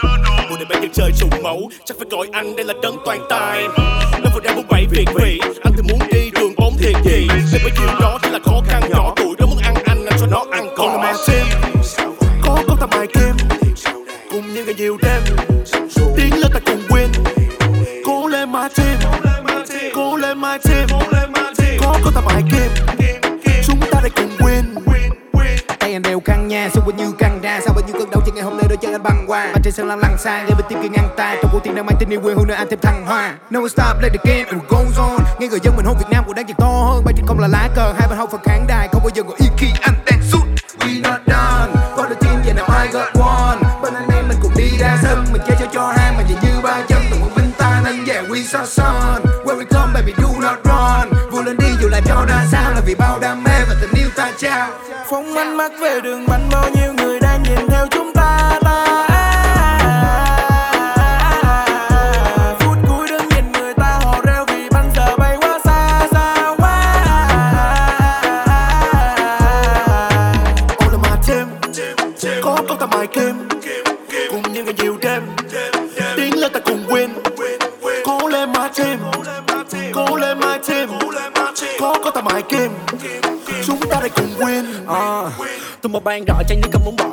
Mùa này bây giờ chơi trùng mẫu, chắc phải gọi anh, đây là đấng toàn tài. Nó vừa đang muốn bảy việc vị, anh thì muốn đi đường bóng thiệt gì nên bấy nhiêu đó chỉ là khó khăn nhỏ Tụi đó muốn ăn anh anh cho nó ăn cỏ còn là mà tim có con ta bài kim cùng như ngày nhiều đêm. Tiến lên ta cùng win, cố lên my team, cố lên my team có con ta bài kim chân anh băng qua. Mà trên sân lăn lăn xa, lên bên tiếng kia ngang tai. Trong cuộc tiền đang mang tên yêu quê hương nơi anh thêm thăng hoa. No one stop play the game and goes on. Nghe người dân mình hôn Việt Nam cũng đang chỉ to hơn. Bay trên không là lá cờ hai bên hông phần kháng đài. Không bao giờ ngồi yên khi anh đang sút we not done. Có được team vậy nào I got one? Bên anh em mình cùng đi ra sân. Mình chơi cho cho hai mà nhìn như ba chân. Từng một vinh ta nên yeah we saw sun where we come baby do not run. Vui lên đi dù là cho ra sao là vì bao đam mê và tình yêu ta trao. Phóng ánh mắt về đường bánh bao nhiêu người đang nhìn theo chúng ta. Ban rõ cho những không muốn bỏ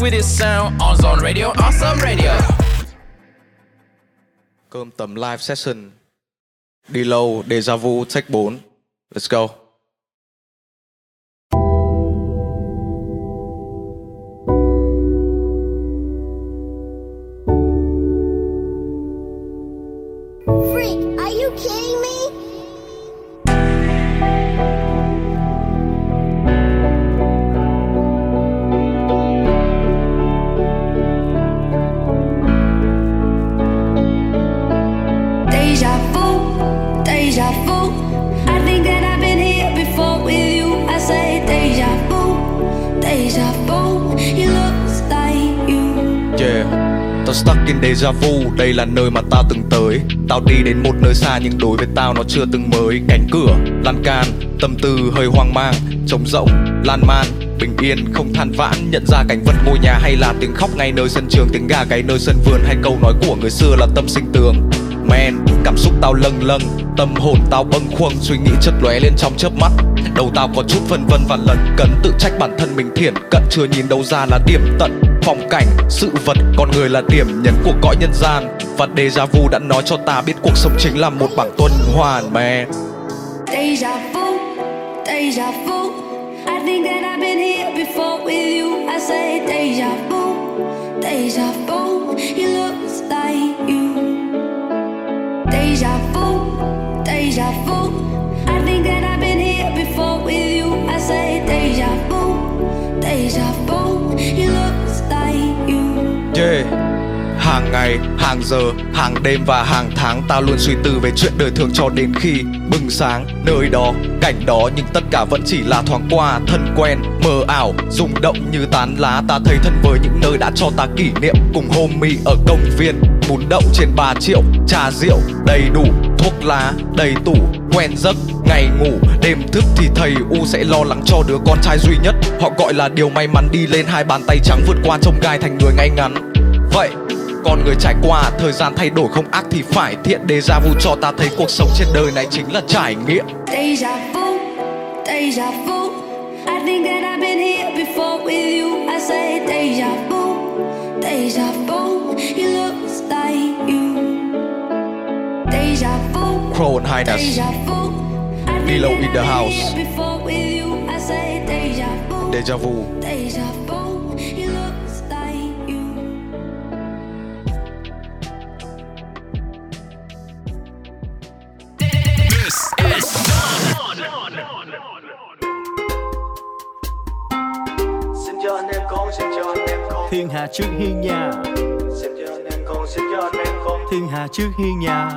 with, with this sound. On zone radio, awesome radio. Cơm tầm live session. Đi lâu, Deja Vu, take 4. Let's go. Là nơi mà tao từng tới. Tao đi đến một nơi xa nhưng đối với tao nó chưa từng mới. Cánh cửa, lan can, tâm tư hơi hoang mang Trống rỗng, lan man, bình yên không than vãn. Nhận ra cảnh vật ngôi nhà hay là tiếng khóc ngay nơi sân trường Tiếng gà gáy nơi sân vườn hay câu nói của người xưa là tâm sinh tường. Man, cảm xúc tao lâng lâng Tâm hồn tao bâng khuâng Suy nghĩ chợt lóe lên trong chớp mắt. Đầu tao có chút phân vân và lần, cấn Tự trách bản thân mình thiển cận Chưa nhìn đâu ra là điểm tận. Phong cảnh, sự vật, con người là điểm nhấn của cõi nhân gian. Và Deja Vu đã nói cho ta biết cuộc sống chính là một bảng tuần hoàn man Deja vu, deja vu. I think that I've been here before with you. I say deja vu, deja vu. He looks like you. Deja vu, deja vu. I think that I've been here before with you. I say deja vu, deja vu. He looks like you. Yeah Hàng ngày, hàng giờ, hàng đêm và hàng tháng ta luôn suy tư về chuyện đời thường cho đến khi Bừng sáng, nơi đó, cảnh đó Nhưng tất cả vẫn chỉ là thoáng qua Thân quen, mờ ảo, rung động như tán lá. Ta thấy thân với những nơi đã cho ta kỷ niệm Cùng homie ở công viên Bún đậu trên 3 triệu, trà rượu đầy đủ Thuốc lá, đầy tủ, quen giấc Ngày ngủ, đêm thức thì thầy U sẽ lo lắng cho đứa con trai duy nhất. Họ gọi là điều may mắn đi lên hai bàn tay trắng Vượt qua trông gai thành người ngay ngắn. Vậy con người trải qua thời gian thay đổi không ác thì phải thiện Deja vu cho ta thấy cuộc sống trên đời này chính là trải nghiệm Deja vu, deja vu. I think that I've been here before with you. I say deja vu, deja vu. He looks like you. Deja vu, Crown Highness that in the house. here before with you. I say deja vu, Deja vu cho anh em con, xin cho anh em con. Thiên hạ trước hiên nhà. Xin cho anh em con, xin cho anh em con. Thiên hạ trước hiên nhà.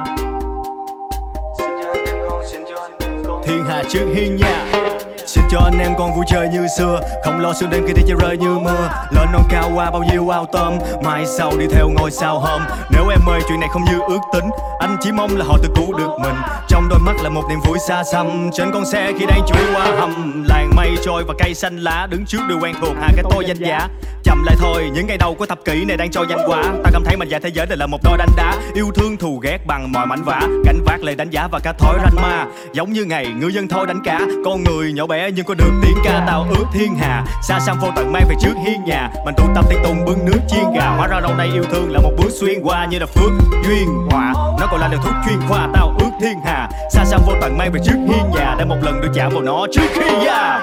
Xin cho anh em con, xin cho anh em con. Thiên hạ trước hiên nhà Xin cho anh em con vui chơi như xưa. Không lo sương đêm khi đi chơi rơi như mưa. Lên non cao qua bao nhiêu ao tôm. Mai sau đi theo ngôi sao hôm Nếu em ơi chuyện này không như ước tính. Anh chỉ mong là họ tự cứu được mình. Trong đôi mắt là một niềm vui xa xăm. Trên con xe khi đang chui qua hầm. Làng mây trôi và cây xanh lá Đứng trước đường quen thuộc. Hàng cái tôi danh giá. Chậm lại thôi, những ngày đầu của thập kỷ này đang cho danh quả. Ta cảm thấy mình và thế giới này là một đôi đánh đá. Yêu thương thù ghét bằng mọi mảnh vả Cảnh vác lời đánh giá và cả thói ranh ma. Giống như ngày ngư dân thôi đánh cá. Con người nhỏ bé nhưng có được tiếng ca tao ước thiên hà. Xa xăm vô tận mang về trước hiên nhà. Mình tụ tập tiếng tùng bưng nước chiên gà. Hóa ra lâu nay yêu thương là một bước xuyên qua Như là phước duyên họa Nó còn là liều thuốc chuyên khoa tao ước thiên hà. Xa xăm vô tận mang về trước hiên nhà. Để một lần được chạm vào nó trước khi già.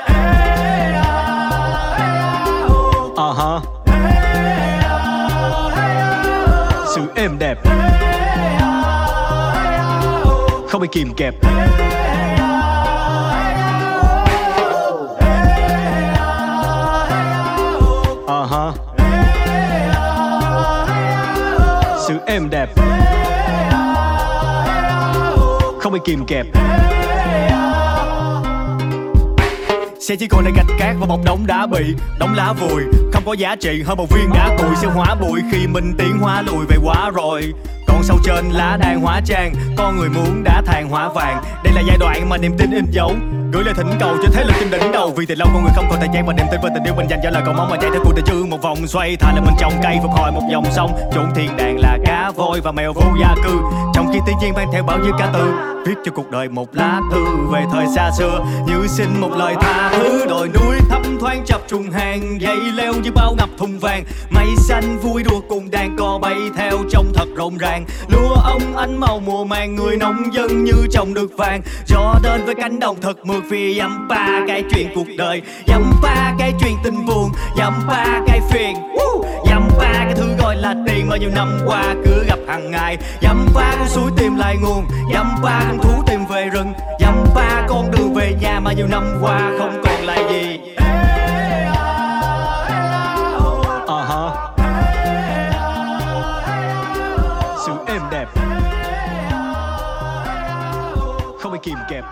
Ờ hả Sự êm đẹp. Không bị kìm kẹp. Sự êm đẹp. Không bị kìm kẹp. Xe chỉ còn lại gạch cát và một đống đá bị Đống lá vùi. Không có giá trị, hơn một viên đá cùi sẽ hóa bụi Khi mình tiến hóa lùi về quá rồi. Còn sâu trên lá đang hóa trang, Con người muốn đã than hóa vàng. Đây là giai đoạn mà niềm tin in dấu gửi lời thỉnh cầu cho thế lực trên đỉnh đầu. Vì từ lâu con người không còn thời gian và niềm tin về tình yêu mình dành cho lời cầu mong mà chạy theo cuộc đời chương một vòng xoay thà là mình trồng cây phục hồi một dòng sông. Chốn thiên đàng là cá voi và mèo vô gia cư. Trong khi thiên nhiên mang theo bao nhiêu ca từ viết cho cuộc đời một lá thư về thời xa xưa. Như xin một lời tha thứ, đồi núi thấp thoáng chập trùng hàng, dây leo như bao ngập thùng vàng. Mây xanh vui đùa cùng đàn cò bay theo trong thật rộn ràng. Lúa ông ánh màu mùa màng, người nông dân như trồng được vàng. Gió đến với cánh đồng thật mượt vì dăm ba cái chuyện cuộc đời. Dăm ba cái chuyện tình buồn dăm ba cái phiền. Dăm ba cái thứ gọi là tiền mà nhiều năm qua cứ gặp hàng ngày. Dăm ba con suối tìm lại nguồn dăm ba con thú tìm về rừng. Dăm ba con đường về nhà mà nhiều năm qua không còn lại gì. Ờ Sự êm đẹp. Không bị kìm kẹp.